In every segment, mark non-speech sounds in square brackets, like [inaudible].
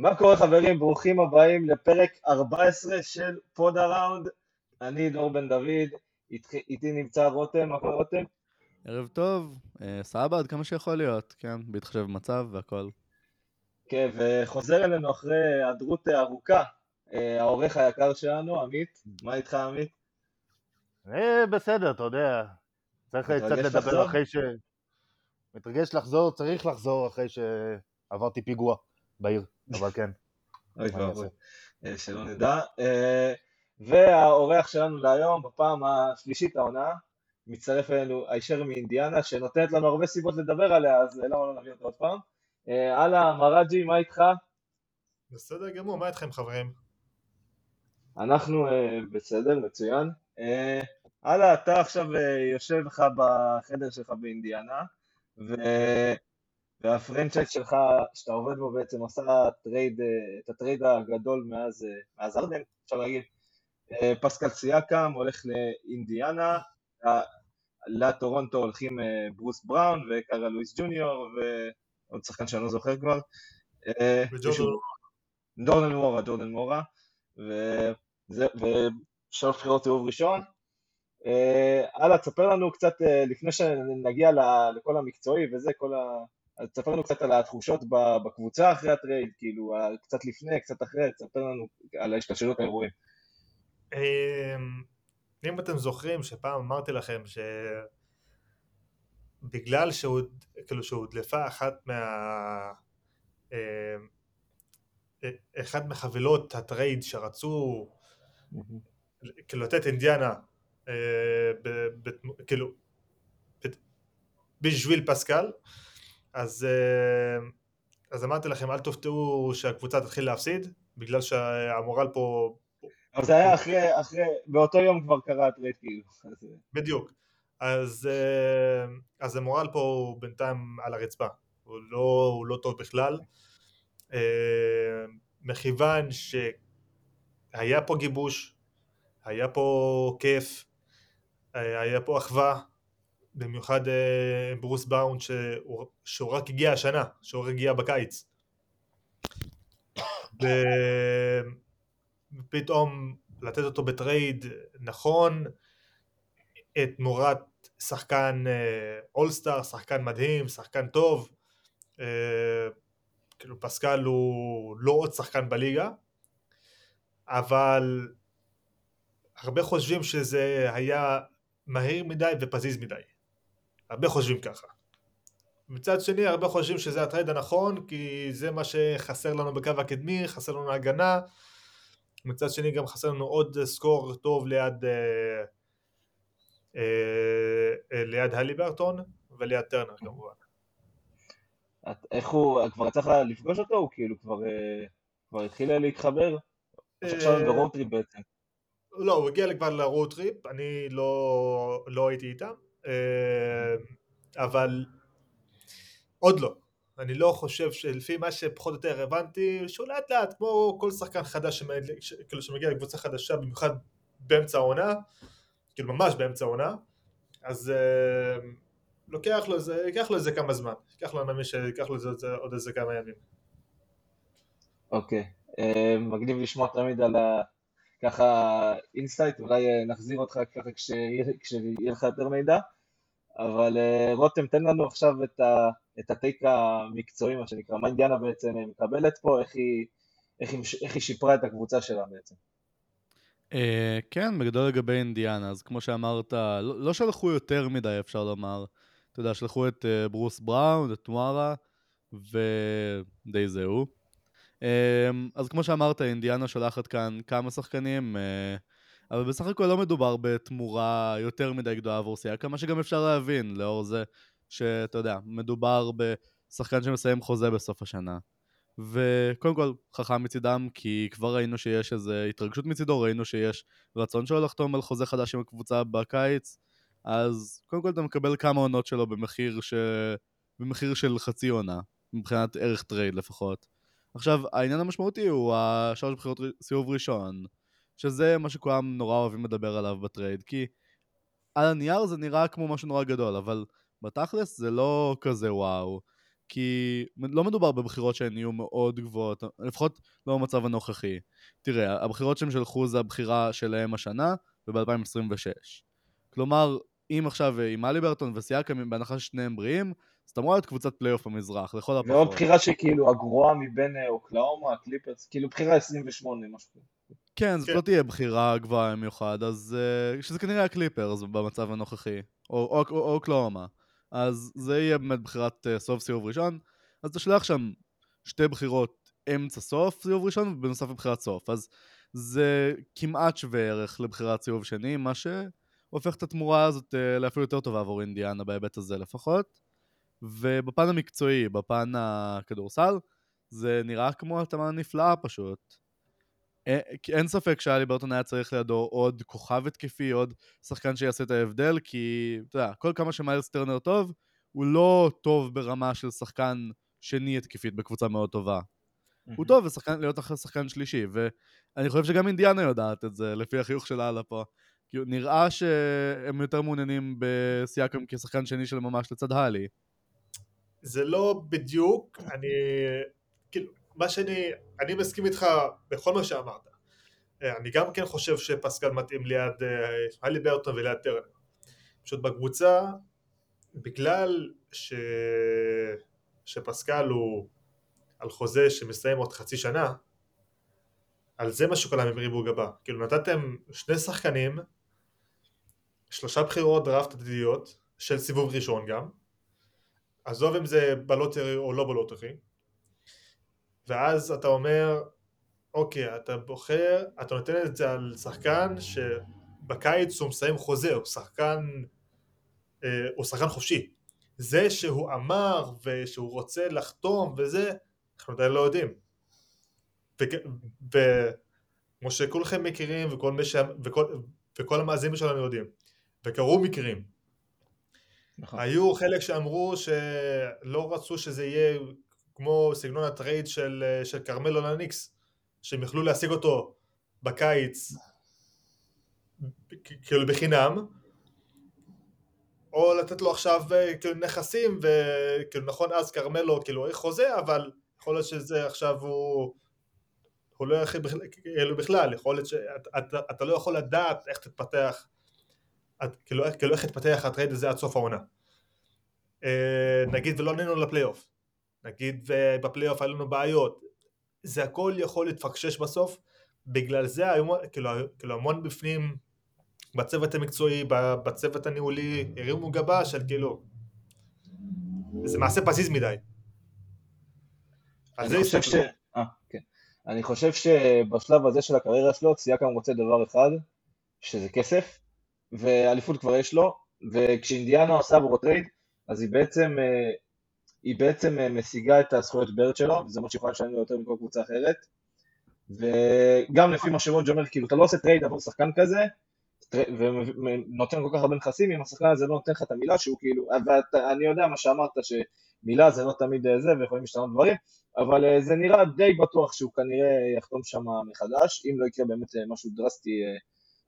מה קורה חברים? ברוכים הבאים לפרק 14 של פוד הראונד. אני דור בן דוד, איתי, איתי נמצא רותם, מה קורה רותם? ערב טוב, אה, סבא עד כמה שיכול להיות, כן, בהתחשב במצב והכל. כן, וחוזר אלינו אחרי היעדרות ארוכה, אה, העורך היקר שלנו, עמית, מה איתך עמית? אה, בסדר, אתה יודע. צריך קצת לדבר? אחרי ש... מתרגש לחזור, צריך לחזור אחרי שעברתי פיגוע בעיר, אבל כן. אוי ואבוי? אה, שלא נדע. אה, והאורח שלנו להיום, בפעם השלישית העונה, מצטרף אלינו הישר מאינדיאנה, שנותנת לנו הרבה סיבות לדבר עליה, אז למה לא נביא אותו עוד פעם? אה, הלאה, מראג'י, מה איתך? בסדר גמור, מה איתכם חברים? אנחנו אה, בסדר, מצוין. אה, הלאה, אתה עכשיו אה, יושב לך בחדר שלך באינדיאנה, ו... וה franchise שלך, שאתה עובד בו בעצם עשה trade, אה, את ה trade הגדול מאז, אה, מאז הארדן, אפשר להגיד. אה, פסקל סיאקם הולך לאינדיאנה, לטורונטו הולכים ברוס בראון וקיירה לואיס ג'וניור ועוד שחקן שאני לא זוכר כבר. וג'ורדן נוורה, ג'ורדן נוורה, ושלוש בחירות סיבוב ראשון. אה, הלאה, תספר לנו קצת, לפני שנגיע לכל המקצועי וזה, כל ה... אז תספר לנו קצת על התחושות בקבוצה אחרי הטרייד, כאילו, קצת לפני, קצת אחרי, תספר לנו על השתלשלות האירועים. אמ, אם אתם זוכרים שפעם אמרתי לכם שבגלל שהוד- כאילו שהודלפה אחת מה... אמ, אחת מחבילות ה trade שרצו כאילו לתת אינדיאנה אה, כאילו בשביל פסקל אז אה, אז אמרתי לכם אל תופתעו שהקבוצה תתחיל להפסיד בגלל שהמורל פה אבל זה היה אחרי, אחרי, באותו יום כבר קרה ה trade, כאילו. בדיוק. אז, אה, אז המורל פה הוא בינתיים על הרצפה, הוא לא, הוא לא טוב בכלל. אה, מכיוון שהיה פה גיבוש, היה פה כיף, היה פה אחווה, במיוחד אה, ברוס באון שהוא, רק הגיע השנה, שהוא רק הגיע בקיץ. ופתאום לתת אותו בטרייד נכון, את תמורת שחקן אולסטאר, שחקן מדהים, שחקן טוב, אה, כאילו פסקל הוא לא עוד שחקן בליגה, אבל הרבה חושבים שזה היה מהיר מדי ופזיז מדי, הרבה חושבים ככה. מצד שני הרבה חושבים שזה הטרייד הנכון כי זה מה שחסר לנו בקו הקדמי, חסר לנו הגנה, מצד שני גם חסר לנו עוד scorer טוב ליד אה, אה, אה, ליד הליברטון וליד טרנר כמובן. את- איך הוא, כבר יצא לך לפגוש אותו? הוא כאילו כבר, אה, כבר התחיל להתחבר? או שעכשיו הם אה, ב road trip בעצם. לא, הוא הגיע כבר ל road trip, אני לא, לא הייתי איתם, אה, אבל עוד לא. אני לא חושב שלפי מה שפחות או יותר הבנתי, שהוא לאט לאט, כמו כל שחקן חדש שמגיע, ש- כאילו שמגיע לקבוצה חדשה, במיוחד באמצע העונה, כאילו ממש באמצע העונה, אז אה, לוקח לו איזה, ייקח לו איזה כמה זמן, ייקח לו, אני מאמין שייקח לו איזה, עוד איזה כמה ימים. אוקיי, אה, מגניב לשמוע תמיד על. ככה insight, אולי אה, נחזיר אותך ככה כשיהיה לך יותר מידע, אבל אה, רותם, תן לנו עכשיו את, ה... את ה take המקצועי, מה שנקרא, מה אינדיאנה בעצם מקבלת פה, איך היא, איך היא, איך היא שיפרה את הקבוצה שלה בעצם. אה, כן, בגדול לגבי אינדיאנה, אז כמו שאמרת, לא, לא שלחו יותר מדי, אפשר לומר. אתה יודע, שלחו את אה, ברוס בראון, את מוארה, ודי זהו. אה, אז כמו שאמרת, אינדיאנה שולחת כאן כמה שחקנים, אה, אבל בסך הכל לא מדובר בתמורה יותר מדי גדולה עבור סייקה, מה שגם אפשר להבין, לאור זה שאתה יודע, מדובר בשחקן שמסיים חוזה בסוף השנה. וקודם כל, חכם מצידם, כי כבר ראינו שיש איזו התרגשות מצידו, ראינו שיש רצון שלו לחתום על חוזה חדש עם הקבוצה בקיץ, אז קודם כל אתה מקבל כמה עונות שלו במחיר, ש... במחיר של חצי עונה, מבחינת ערך trade לפחות. עכשיו, העניין המשמעותי הוא השלוש בחירות סיבוב ראשון, שזה מה שכולם נורא אוהבים לדבר עליו ב trade, כי על הנייר זה נראה כמו משהו נורא גדול, אבל בתכלס זה לא כזה וואו. כי לא מדובר בבחירות שהן יהיו מאוד גבוהות, לפחות לא במצב הנוכחי. תראה, הבחירות שהם שלחו זה הבחירה שלהם השנה וב-2026. כלומר, אם עכשיו עם הליברטון וסיאקם, בהנחה ששניהם בריאים, אז את אמורה להיות קבוצת פלייאוף במזרח, לכל הפחות. ועוד בחירה שכאילו הגרועה מבין אה, אוקלהומה, קליפרס, כאילו בחירה 28, משהו. כן, זאת כן. לא תהיה בחירה גבוהה במיוחד, אז uh, שזה כנראה הקליפרס במצב הנוכחי, או, או, או, או אוקלאומה. אז זה יהיה באמת בחירת uh, סוף סיבוב ראשון, אז אתה שולח שם שתי בחירות אמצע סוף סיבוב ראשון, ובנוסף לבחירת סוף. אז זה כמעט שווה ערך לבחירת סיבוב שני, מה שהופך את התמורה הזאת לאפילו יותר טובה עבור אינדיאנה בהיבט הזה לפחות. ובפן המקצועי, בפן הכדורסל, זה נראה כמו התאמה נפלאה פשוט. אה, כי אין ספק שאלי ברטון היה צריך לידו עוד כוכב התקפי, עוד שחקן שיעשה את ההבדל, כי אתה יודע, כל כמה שמיילס טרנר טוב, הוא לא טוב ברמה של שחקן שני התקפית בקבוצה מאוד טובה. הוא טוב ושחקן, להיות אחרי שחקן שלישי, ואני חושב שגם אינדיאנה יודעת את זה, לפי החיוך של אללה פה. נראה שהם יותר מעוניינים בסיאקם כשחקן שני של ממש לצד הלי. זה לא בדיוק, אני, כאילו, מה שאני, אני מסכים איתך בכל מה שאמרת. אה, אני גם כן חושב שפסקל מתאים ליד אה, הלי ברטון וליד טרנר. פשוט בקבוצה, בגלל ש... שפסקל הוא על חוזה שמסיים עוד חצי שנה, על זה מה שכולם המריבו גבה. כאילו נתתם שני שחקנים, שלושה בחירות דראפט עתידיות, של סיבוב ראשון גם, עזוב אם זה בלוטרי או לא בלוטרי, ואז אתה אומר, אוקיי, אתה בוחר, אתה נותן את זה על שחקן שבקיץ הוא מסיים חוזה, הוא שחקן, אה, הוא שחקן חופשי. זה שהוא אמר ושהוא רוצה לחתום וזה, אנחנו עדיין לא יודעים. וכמו שכולכם מכירים וכל. וכל... וכל המאזינים שלנו יודעים, וקרו מקרים, נכון. היו חלק שאמרו שלא רצו שזה יהיה כמו סגנון הטרייד של, של כרמלו לניקס, שהם יכלו להשיג אותו בקיץ כאילו בחינם, או לתת לו עכשיו כאילו נכסים, וכאילו נכון אז כרמלו כאילו איך חוזה, אבל יכול להיות שזה עכשיו הוא, הוא לא יכול כאילו בכלל, יכול להיות שאתה לא יכול לדעת איך תתפתח עד, כאילו, כאילו איך התפתח הטרייד הזה עד סוף העונה. אה, נגיד ולא הגענו לפלייאוף, נגיד ובפלייאוף היה לנו בעיות, זה הכל יכול להתפקשש בסוף, בגלל זה היום, כאילו, כאילו המון בפנים בצוות המקצועי, בצוות הניהולי, הרימו גבה של כאילו, זה מעשה פזיז מדי. אני חושב ש... אה, כן. אני חושב שבשלב הזה של הקריירה שלו, סיאקם רוצה דבר אחד, שזה כסף, ואליפות כבר יש לו, וכשאינדיאנה עושה עבורו טרייד, אז היא בעצם, אה, היא בעצם אה, משיגה את הזכויות בירד שלו, וזה מה שיכולה לשלם לו יותר מכל קבוצה אחרת, וגם לפי מה שרוג' אומר, כאילו אתה לא עושה טרייד עבור שחקן כזה, ונותן כל כך הרבה נכסים, אם השחקן הזה לא נותן לך את המילה שהוא כאילו, ואני יודע מה שאמרת, שמילה זה לא תמיד אה, זה, ויכולים להשתנות דברים, אבל זה נראה די בטוח שהוא כנראה יחתום שם מחדש, אם לא יקרה באמת משהו דרסטי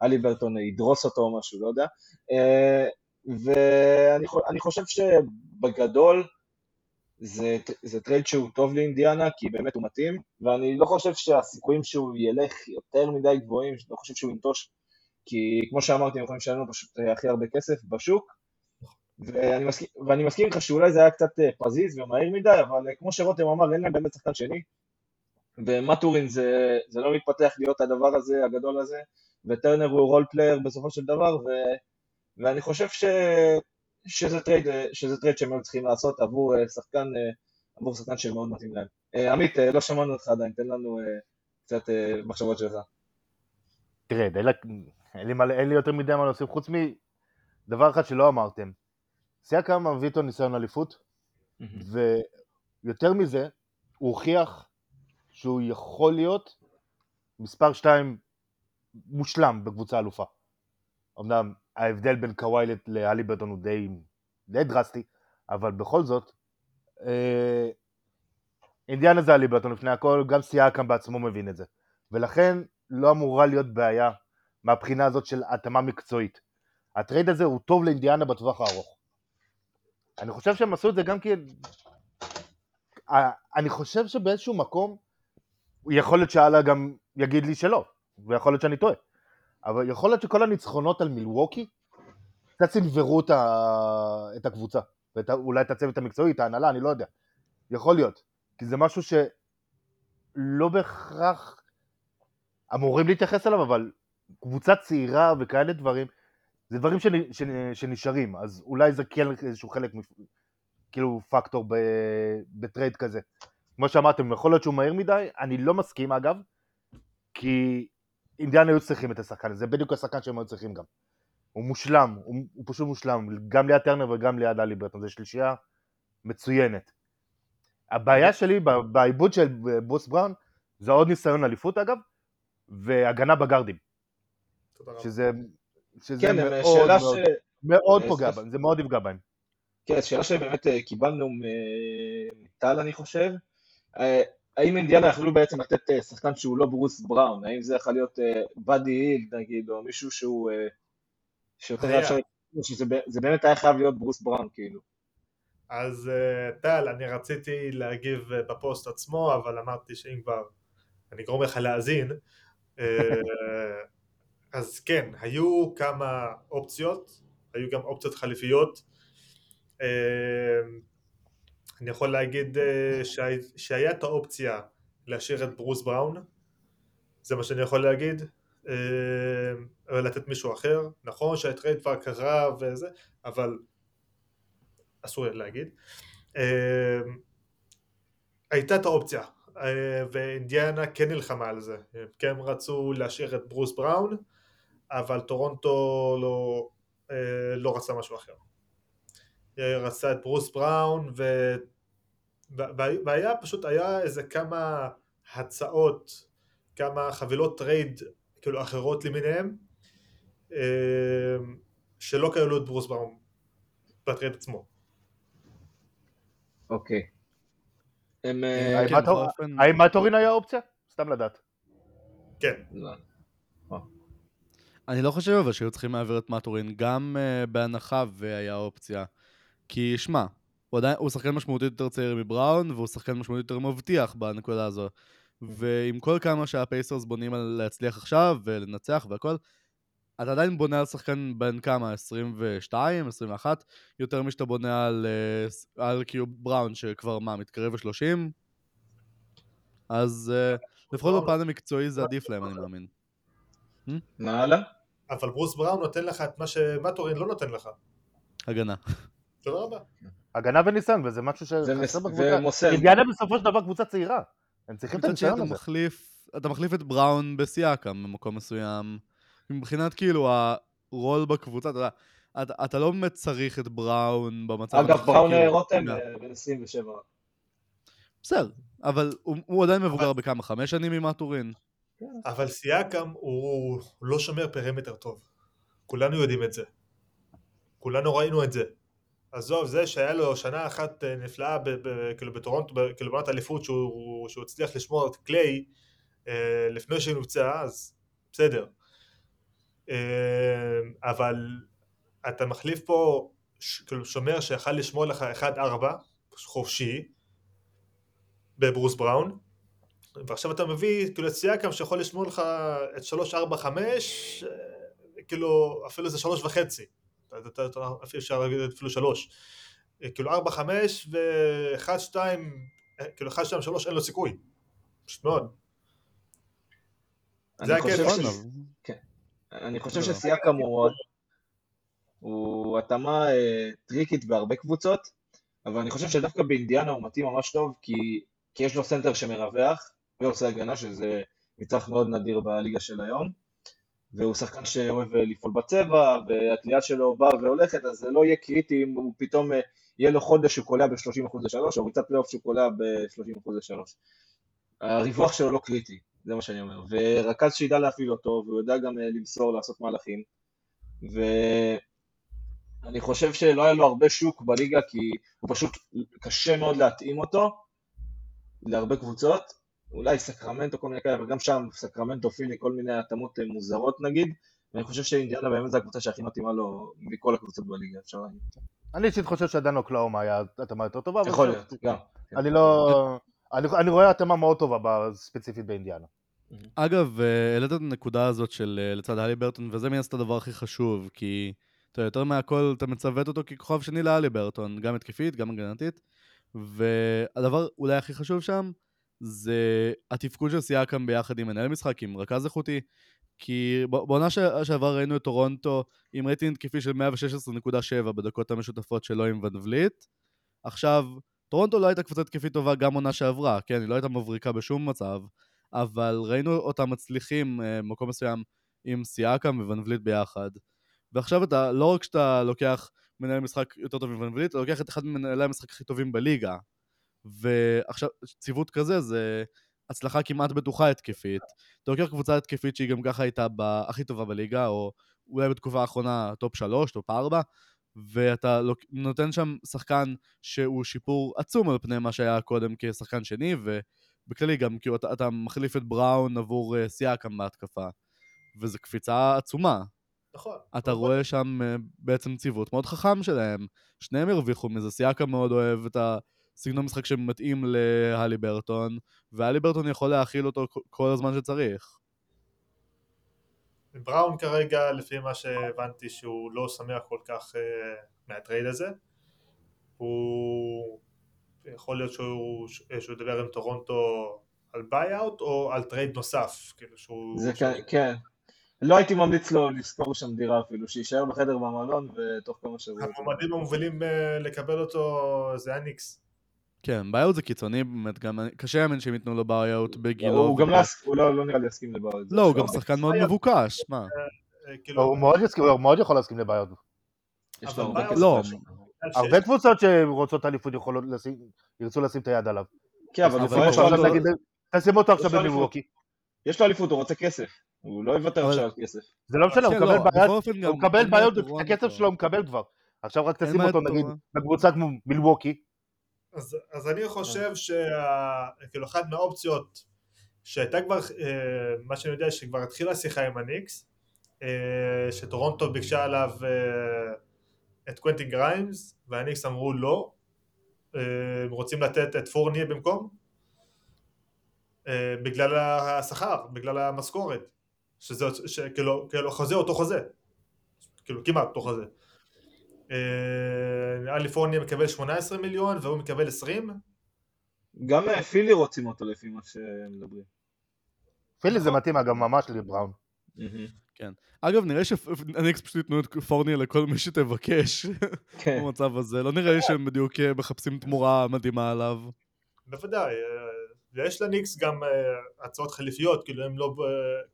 הליברטון ידרוס אותו או משהו, לא יודע. אה, ואני חושב שבגדול זה, זה טרייד שהוא טוב לאינדיאנה, כי באמת הוא מתאים, ואני לא חושב שהסיכויים שהוא ילך יותר מדי גבוהים, לא חושב שהוא ינטוש, כי כמו שאמרתי, הם יכולים לשלם לו פשוט הכי הרבה כסף בשוק, ואני מסכים, ואני מסכים איתך שאולי זה היה קצת אה, פזיז ומהיר מדי, אבל אה, כמו שרותם אמר, אין להם באמת שחקן שני, ומטורין זה, זה לא מתפתח להיות הדבר הזה, הגדול הזה, וטרנר הוא רול פלייר בסופו של דבר, ו, ואני חושב ש, שזה, טרייד, שזה טרייד שהם היו צריכים לעשות עבור אה, שחקן, אה, עבור שחקן שמאוד מתאים להם. אה, עמית, לא שמענו אותך עדיין, תן לנו קצת מחשבות שלך. תראה, אין, אין, אין לי יותר מדי מה להוסיף, חוץ מדבר אחד שלא אמרתם. סייקם מביא איתו ניסיון אליפות, ויותר מזה, הוא הוכיח שהוא יכול להיות מספר 2 מושלם בקבוצה אלופה. אמנם ההבדל בין קוואי לאלי ברטון הוא די, די דרסטי, אבל בכל זאת, אה, אינדיאנה זה אלי ברטון לפני הכל, גם סייקם בעצמו מבין את זה. ולכן לא אמורה להיות בעיה מהבחינה הזאת של התאמה מקצועית. הטרייד הזה הוא טוב לאינדיאנה בטווח הארוך. אני חושב שהם עשו את זה גם כי אה, אני חושב שבאיזשהו מקום, יכול להיות שאללה גם יגיד לי שלא, ויכול להיות שאני טועה. אבל יכול להיות שכל הניצחונות על מילווקי קצת סנוורו את, ה... את הקבוצה, ואולי את הצוות המקצועי, את ההנהלה, אני לא יודע. יכול להיות. כי זה משהו שלא בהכרח אמורים להתייחס אליו, אבל קבוצה צעירה וכאלה דברים, זה דברים שנ... שנ... שנשארים, אז אולי זה כן איזשהו חלק, כאילו פקטור ב... בטרייד כזה. כמו שאמרתם, יכול להיות שהוא מהיר מדי, אני לא מסכים אגב, כי אינדיאנה היו צריכים את השחקן, זה בדיוק השחקן שהם היו צריכים גם. הוא מושלם, הוא, הוא פשוט מושלם, גם ליד טרנר וגם ליד אלי ברטון, זו שלישייה מצוינת. הבעיה שלי בעיבוד של בוס בראון, זה עוד ניסיון אליפות אגב, והגנה בגארדים. שזה, שזה כן, מאוד, מאוד, ש... מאוד אה, פוגע. בהם, זה מאוד יפגע בהם. כן, שאלה שבאמת אה, קיבלנו מטל, אני חושב. האם אינדיאנה יכלו בעצם לתת אה, שחקן שהוא לא ברוס בראון? האם זה יכול להיות אה, באדי היל, נגיד, או מישהו שהוא... אה, שיותר היה. אפשר... שזה באמת היה חייב להיות ברוס בראון, כאילו. אז טל, אני רציתי להגיב בפוסט עצמו, אבל אמרתי שאם כבר אני אגרום לך להאזין, [laughs] אז כן, היו כמה אופציות, היו גם אופציות חליפיות. אה, אני יכול להגיד אה, שהי- שהיה את האופציה להשאיר את ברוס בראון, זה מה שאני יכול להגיד, אה, ולתת מישהו אחר. נכון שהטרייד כבר קרה וזה, אבל אסור להגיד. אה, הייתה את האופציה, אה, ואינדיאנה כן נלחמה על זה. כן רצו להשאיר את ברוס בראון, אבל טורונטו לא, אה, לא רצה משהו אחר. רצה את ברוס בראון, ו... וה- והיה פשוט, היה איזה כמה הצעות, כמה חבילות טרייד כאילו אחרות למיניהם, אה, שלא כללו את ברוס בראון בטרייד עצמו. אוקיי. אה, אה, האם כן, האם מטורין היה אופציה? סתם לדעת. כן, לא. אני לא חושב אבל שהיו צריכים להעביר את מטורין גם בהנחה והיה אופציה. כי שמע, הוא עדיין, הוא שחקן משמעותית יותר צעיר מבראון, והוא שחקן משמעותית יותר מבטיח בנקודה הזו. ועם כל כמה שהפייסרס בונים על להצליח עכשיו ולנצח והכל, אתה עדיין בונה על שחקן בן כמה? 22, 21? יותר משאתה בונה על, אה, על כאילו בראון שכבר מה, מתקרב ל-30? אז אה, לפחות בפן המקצועי זה עדיף להם, אני מאמין. מה הלאה? אבל ברוס בראון נותן לך את מה שמטורין לא נותן לך. הגנה. תודה רבה. הגנה וניסיון, וזה משהו זה שחסר מס- בקבוצה. ומוסר. אינדיאנה בסופו של דבר קבוצה צעירה. הם צריכים את הניסיון אתה הזה. אתה מחליף את בראון בסיאקם במקום מסוים. מבחינת כאילו הרול בקבוצה, אתה יודע, אתה, אתה לא באמת צריך את בראון במצב אגב, בראון כאילו, רותם יודע. אה, בן 27. בסדר, אבל הוא, הוא עדיין מבוגר בכמה? חמש שנים ממטורין? אבל סיאקם הוא לא שומר פרימטר טוב. כולנו יודעים את זה. כולנו ראינו את זה. עזוב, זה שהיה לו שנה אחת אה, נפלאה כאילו בטורונטו, כאילו בעונת אליפות שהוא הצליח לשמור את קליי אה, לפני שנפצע, אז בסדר. אה, אבל אתה מחליף פה כאילו שומר שיכל לשמור לך 1-4 חופשי בברוס בראון ועכשיו אתה מביא כאילו את סייקם שיכול לשמור לך את 3-4-5 כאילו אפילו זה 3.5 אפילו אפשר להגיד אפילו שלוש. אה, כאילו 4-5 ו-1-2 כאילו 1-2-3 אין לו סיכוי. פשוט מאוד. זה. חושב נכון, ש- אבל- אני חושב שסיאקם הוא, הוא התאמה אה, טריקית בהרבה קבוצות, אבל אני חושב שדווקא באינדיאנה הוא מתאים ממש טוב, כי, כי יש לו סנטר שמרווח ועושה הגנה, שזה מצרך מאוד נדיר בליגה של היום, והוא שחקן שאוהב אה, לפעול בצבע, והקליעה שלו באה והולכת, אז זה לא יהיה קריטי אם הוא פתאום, אה, יהיה לו חודש שהוא קולע ב-30% לשלוש, או ריצת פלייאוף שהוא קולע ב-30% לשלוש. הריווח שלו לא קריטי, זה מה שאני אומר, ורכז שידע להפעיל אותו, והוא יודע גם אה, למסור, לעשות מהלכים, ואני חושב שלא היה לו הרבה שוק בליגה, כי הוא פשוט קשה מאוד להתאים אותו להרבה קבוצות, אולי סקרמנטו כל מיני כאלה, אבל גם שם סקרמנטו פילי כל מיני התאמות אה, מוזרות נגיד, ואני חושב שאינדיאנה באמת זו הקבוצה שהכי מתאימה לו מכל הקבוצות בליגה, אפשר להגיד. אני אישית חושב שעדיין אוקלאומה היה התאמה יותר טובה. יכול להיות, גם. כן. אני לא... אני, אני רואה התאמה מאוד טובה ספציפית באינדיאנה. אגב, אה, העלית את הנקודה הזאת של אה, לצד הליברטון, וזה מן הסתם הדבר הכי חשוב, כי אתה יודע, יותר מהכל אתה מצוות אותו ככוכב שני להליברטון, גם התקפית, גם הגנתית, והדבר אולי הכי חשוב שם, זה התפקוד של סיאקם ביחד עם מנהל משחק, עם רכז איכותי, כי בעונה ש- שעברה ראינו את טורונטו עם רייטינג התקפי של 116.7 בדקות המשותפות שלו עם ואן וליט. עכשיו, טורונטו לא הייתה קבוצה התקפית טובה גם עונה שעברה, כן, היא לא הייתה מבריקה בשום מצב, אבל ראינו אותם מצליחים אה, במקום מסוים עם סיאקם וואן וליט ביחד. ועכשיו אתה, לא רק שאתה לוקח מנהל משחק יותר טוב מוואן וליט, אתה לוקח את אחד ממנהלי המשחק הכי טובים בליגה. ועכשיו, ציוות כזה זה הצלחה כמעט בטוחה התקפית. אתה לוקח קבוצה התקפית שהיא גם ככה הייתה הכי טובה בליגה, או אולי בתקופה האחרונה טופ 3, טופ 4, ואתה נותן שם שחקן שהוא שיפור עצום על פני מה שהיה קודם כשחקן שני, ובכללי גם כאילו אתה, אתה מחליף את בראון עבור uh, סיאקם בהתקפה. וזו קפיצה עצומה. נכון. אתה אבל- רואה שם אה, בעצם ציוות מאוד חכם שלהם. שניהם הרוויחו מזה, סיאקה מאוד אוהב את הסגנון משחק שמתאים להלי ברטון, והלי ברטון יכול להכיל אותו כל הזמן שצריך. בראון כרגע, לפי מה שהבנתי שהוא לא שמח כל כך uh, מהטרייד הזה. הוא... יכול להיות שהוא, שהוא ידבר עם טורונטו על ביי-אוט או על טרייד נוסף, כאילו שהוא... זה שהוא- כן, כן. לא הייתי ממליץ לו לשכור שם דירה אפילו, שיישאר בחדר במלון ותוך כמה שבועות. המועמדים המובילים אה, לקבל אותו זה הניקס. כן, ביי-אוט זה קיצוני באמת, גם קשה להאמין שהם ייתנו לו ביי-אוט בגילו. הוא גם לא לא לא נראה לי יסכים לבעיות. לא, הוא גם שחקן מאוד מבוקש, מה? אה, כאילו, הוא מאוד, יכול להסכים לבעיות. יש לו אבל הרבה ביי-אוט- כסף. לא, הרבה קבוצות שרוצות אליפות יכולות לשים, ירצו לשים את היד עליו. כן, אבל הוא יש לו תשים אותו עכשיו יש לו אליפות. במילווקי. יש לו אליפות, הוא רוצה כסף. הוא לא יוותר עכשיו על כסף. זה לא משנה, הוא כן, מקבל לא, בעיות, את. הכסף שלו הוא מקבל כבר. עכשיו רק תשים אותו נגיד. בקבוצה כמו מילווקי, אז, אז אני חושב שכאילו אחת מהאופציות שהייתה כבר, אה, מה שאני יודע שכבר התחילה שיחה עם הניקס, אה, שטורונטו ביקשה עליו אה, את קוונטין גריימס והניקס אמרו לא, אה, הם רוצים לתת את פורניה במקום, אה, בגלל השכר, בגלל המשכורת, שזה שכאילו, כאילו חוזה אותו חוזה, כאילו כמעט אותו חוזה. אה, נראה לי פורניה מקבל 18 מיליון והוא מקבל 20 גם אה, פילי רוצים אותו לפי מה שמדברים. פילי זה מתאים אגב ממש לבראון. אגב, נראה שהניקס פשוט ייתנו את פורניה לכל מי שתבקש כן. במצב הזה. לא נראה לי שהם בדיוק אה, מחפשים תמורה מדהימה עליו. בוודאי, אה, ויש לניקס גם אה, הצעות חליפיות, כאילו הם לא,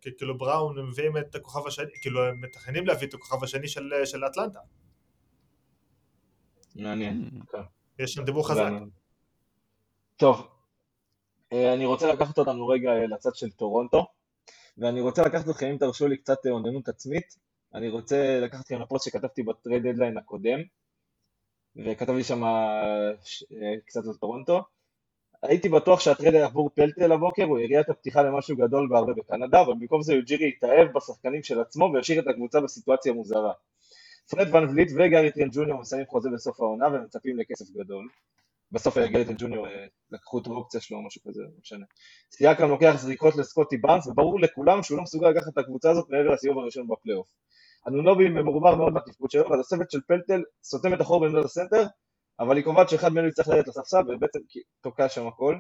אה, כאילו בראון הם מביאים את הכוכב השני, כאילו הם מתכננים להביא את הכוכב השני של, אה, של אטלנטה, מעניין. כן. יש שם דיבור חזק. טוב, אה, אני רוצה לקחת אותנו רגע אה, לצד של טורונטו, ואני רוצה לקחת אתכם, אם תרשו לי, קצת אה, אוננות עצמית. אני רוצה לקחת אתכם לפוסט שכתבתי בטרייד דדליין הקודם, וכתב לי שם אה, ש- אה, קצת על טורונטו. הייתי בטוח שהטרייד עבור פלטל הבוקר הוא יריית הפתיחה למשהו גדול בהרבה בקנדה, אבל במקום זה יוג'ירי התאהב בשחקנים של עצמו והשאיר את הקבוצה בסיטואציה מוזרה. פרד ון וליט וגארי טרן ג'וניור מסיימים חוזה בסוף העונה ומצפים לכסף גדול. בסוף גארי טרן ג'וניור אה, לקחו את האופציה שלו או משהו כזה, לא משנה. סיאקם לוקח זריקות לסקוטי באנס וברור לכולם שהוא לא מסוגל לקחת את הקבוצה הזאת מעבר לסיבוב הראשון בפלייאוף. אנונובי ממורמר מאוד בתפקוד שלו והתוספת של פלטל סותם את החור בעמדת הסנטר אבל היא קובעת שאחד מהם יצטרך לרדת לספסל ובעצם תוקע שם הכל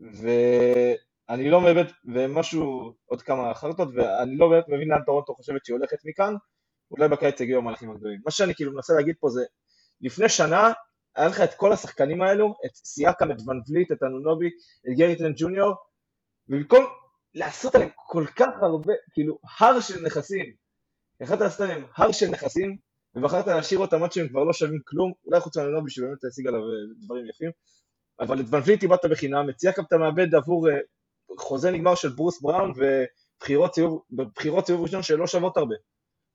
ואני לא באמת, ומשהו, עוד כמה חרטות, ואני לא באמת מבין לאן טורונטו חושבת שהיא הולכת מכאן, אולי בקיץ יגיעו המהלכים הגדולים. מה שאני כאילו מנסה להגיד פה זה, לפני שנה היה לך את כל השחקנים האלו, את סיאקם, את ון את אנונובי, את גריטן ג'וניור, ובמקום לעשות עליהם כל כך הרבה, כאילו, הר של נכסים, יכולת לעשות עליהם הר של נכסים, ובחרת להשאיר אותם עד שהם כבר לא שווים כלום, אולי חוץ מאנונובי שבאמת השיג עליו אה, דברים יפים, אבל את ון וליט איבדת בחינם, את סיאקם אתה מאבד עבור אה, חוזה נגמר של ברוס בראון ובחירות סיבוב, בחירות סיבוב ראשון שלא שוות הרבה.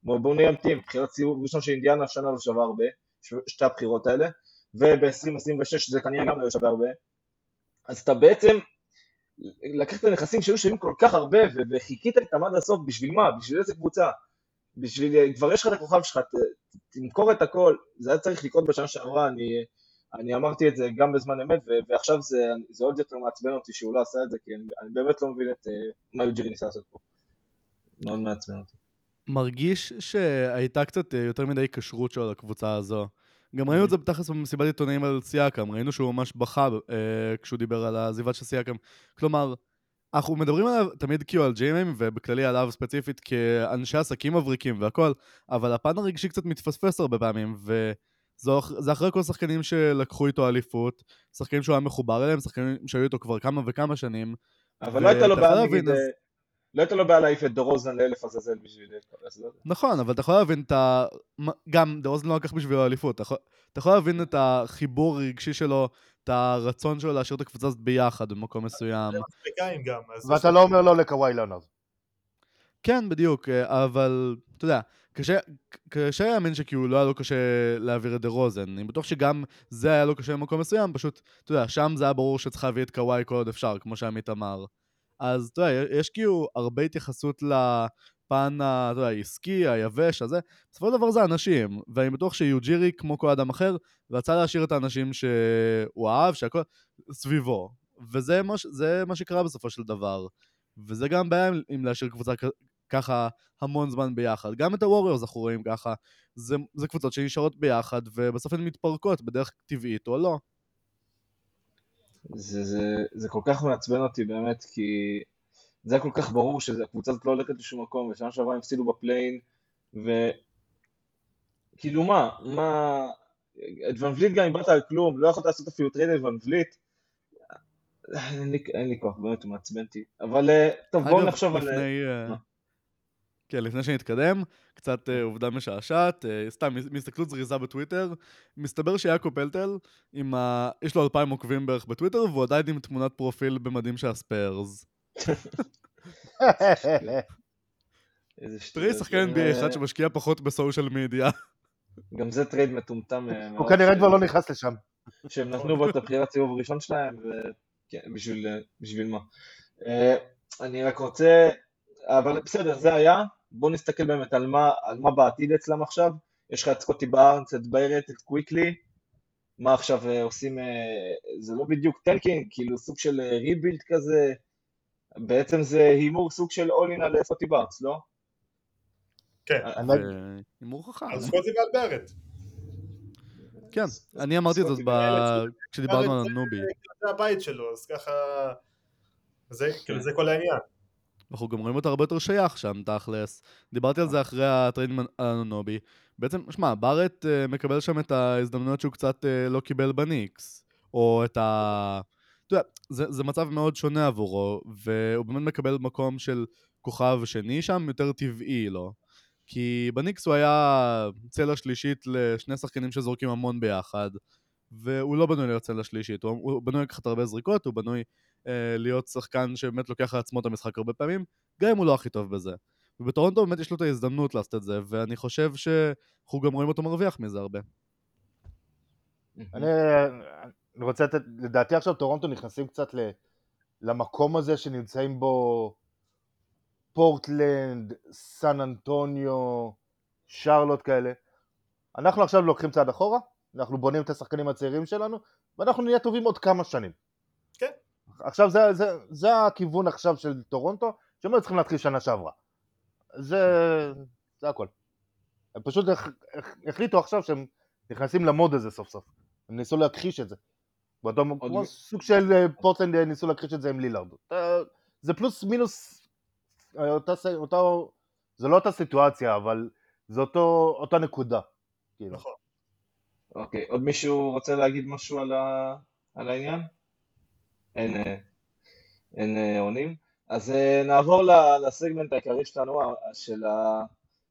בואו בוא נהיה אמיתיים, בחירות סיבוב ראשון של אינדיאנה השנה לא שווה הרבה, ש- שתי הבחירות האלה, וב-2026 זה כנראה גם לא שווה הרבה. אז אתה בעצם לקחת את הנכסים שהיו שווים כל כך הרבה וחיכית איתם עד הסוף, בשביל מה? בשביל איזה קבוצה? בשביל, כבר יש לך את הכוכב שלך, תמכור את הכל, זה היה צריך לקרות בשנה שעברה, אני, אני אמרתי את זה גם בזמן אמת, ו- ועכשיו זה, זה עוד יותר מעצבן אותי שהוא לא עשה את זה, כי אני, אני באמת לא מבין את uh, מה יוג'ירי ניסה לעשות פה. מאוד מעצבן אותי. מרגיש שהייתה קצת אה, יותר מדי כשרות שלו לקבוצה הזו. גם ראינו את זה בתכלס במסיבת עיתונאים על סייקם, ראינו שהוא ממש בכה אה, כשהוא דיבר על העזיבה של סייקם. כלומר, אנחנו מדברים עליו תמיד כאילו על ג'יימים, ובכללי עליו ספציפית כאנשי עסקים מבריקים והכל, אבל הפן הרגשי קצת מתפספס הרבה פעמים, וזה אחרי כל השחקנים שלקחו איתו אליפות, שחקנים שהוא היה מחובר אליהם, שחקנים שהיו איתו כבר כמה וכמה שנים. אבל לא הייתה לו בעיה, נגיד, אז- אה, לא הייתה לו בעיה להעיף את דורוזן לאלף עזאזל בשביל... לא. נכון, אבל אתה יכול להבין את ה... גם דרוזן לא לקח בשבילו אליפות, אתה יכול- אתה יכול להבין את החיבור הרגשי שלו, את הרצון שלו להשאיר את הקבוצה הזאת ביחד במקום מסוים. ואתה לא אומר לא לקוואי לאונרד. כן, בדיוק, אה, אבל אתה יודע, קשה, קשה להאמין שכאילו לא היה לו קשה להעביר את דה רוזן. אני בטוח שגם זה היה לו קשה במקום מסוים, פשוט, אתה יודע, שם זה היה ברור שצריך להביא את קוואי כל עוד אפשר, כמו שעמית אמר. אז אתה יודע, יש כאילו הרבה התייחסות לפן העסקי, היבש, הזה. בסופו של דבר זה אנשים, ואני בטוח שיוג'ירי, כמו כל אדם אחר, רצה להשאיר את האנשים שהוא אהב, שהכל סביבו. וזה מה, מה שקרה בסופו של דבר. וזה גם בעיה עם- עם להשאיר קבוצה ככה המון זמן ביחד. גם את הווריורס אנחנו רואים ככה. זה, זה קבוצות שנשארות ביחד, ובסוף הן מתפרקות בדרך טבעית או לא. זה, זה, זה כל כך מעצבן אותי באמת, כי זה היה כל כך ברור שהקבוצה הזאת לא הולכת לשום מקום, ושנה שעברה הם הפסידו ב play-in, וכאילו מה, מה, את ון וליט גם אם באת על כלום, לא יכולת לעשות אפילו טרייד את ון וליט, אין לי, אין לי כוח, באמת הוא מעצבן אותי, אבל אה, טוב בואו נחשוב על... לפני, אה, מה? כן, לפני שנתקדם, קצת אה, עובדה משעשעת, אה, סתם מהסתכלות זריזה בטוויטר, מסתבר שיעקב פלטל, ה... יש לו אלפיים עוקבים בערך בטוויטר, והוא עדיין עם תמונת פרופיל במדים של הספיירס. איזה שטויות, שחקן גם, NBA אחד שמשקיע פחות בסושיאל מדיה. גם זה טרייד מטומטם אה, הוא כנראה כבר לא נכנס לשם. שהם נתנו בו את הבחירת סיבוב הראשון שלהם, וכן, בשביל, בשביל מה. אני רק רוצה, אבל בסדר, זה היה, בואו נסתכל באמת על מה, על מה בעתיד אצלם עכשיו. יש לך את סקוטי בארנס, את בארט, את קוויקלי, מה עכשיו אה, עושים, אה, זה לא בדיוק טנקינג, כאילו סוג של rebuild כזה, בעצם זה הימור סוג של all-in על סקוטי בארנס, לא? כן, אה, הימור חכם. על סקוטי ועל בארט. כן, אני אמרתי את זה כשדיברנו על אנונובי. זה הבית שלו, אז ככה... זה, זה כל העניין. אנחנו גם רואים אותו הרבה יותר שייך שם, תכלס. דיברתי על זה אחרי הטרייד על אנונובי. בעצם, שמע, בארט אה, מקבל שם את ההזדמנויות שהוא קצת אה, לא קיבל בניקס. או את ה... אתה יודע, זה, זה מצב מאוד שונה עבורו, והוא באמת מקבל מקום של כוכב שני שם, יותר טבעי לו. כי בניקס הוא היה צלע שלישית לשני שחקנים שזורקים המון ביחד, והוא לא בנוי להיות צלע שלישית, הוא, הוא בנוי לקחת הרבה זריקות, הוא בנוי אה, להיות שחקן שבאמת לוקח על עצמו את המשחק הרבה פעמים, גם אם הוא לא הכי טוב בזה. ובטורונטו באמת יש לו את ההזדמנות לעשות את זה, ואני חושב שאנחנו גם רואים אותו מרוויח מזה הרבה. אני, רוצה לתת, לדעתי עכשיו טורונטו נכנסים קצת למקום הזה שנמצאים בו פורטלנד, סן אנטוניו, שרלוט כאלה. אנחנו עכשיו לוקחים צעד אחורה, אנחנו בונים את השחקנים הצעירים שלנו, ואנחנו נהיה טובים עוד כמה שנים. כן. עכשיו זה, זה, זה הכיוון עכשיו של טורונטו, שהם היו צריכים להתחיל שנה שעברה. זה, זה הכל. הם פשוט הח, הח, החליטו עכשיו שהם נכנסים למוד הזה סוף סוף. הם ניסו להכחיש את זה. באותו, כמו מ- סוג של אה, פורטלנד אה, ניסו להכחיש את זה עם לילארד. זה פלוס מינוס, אה, אותה, אותה, זה לא אותה סיטואציה, אבל זה אותו, אותה נקודה. כאילו. נכון. אוקיי, עוד מישהו רוצה להגיד משהו על, ה... על העניין? אין, אה, אין אה, עונים. אז אה, נעבור לסגמנט העיקרי שלנו, של, ה...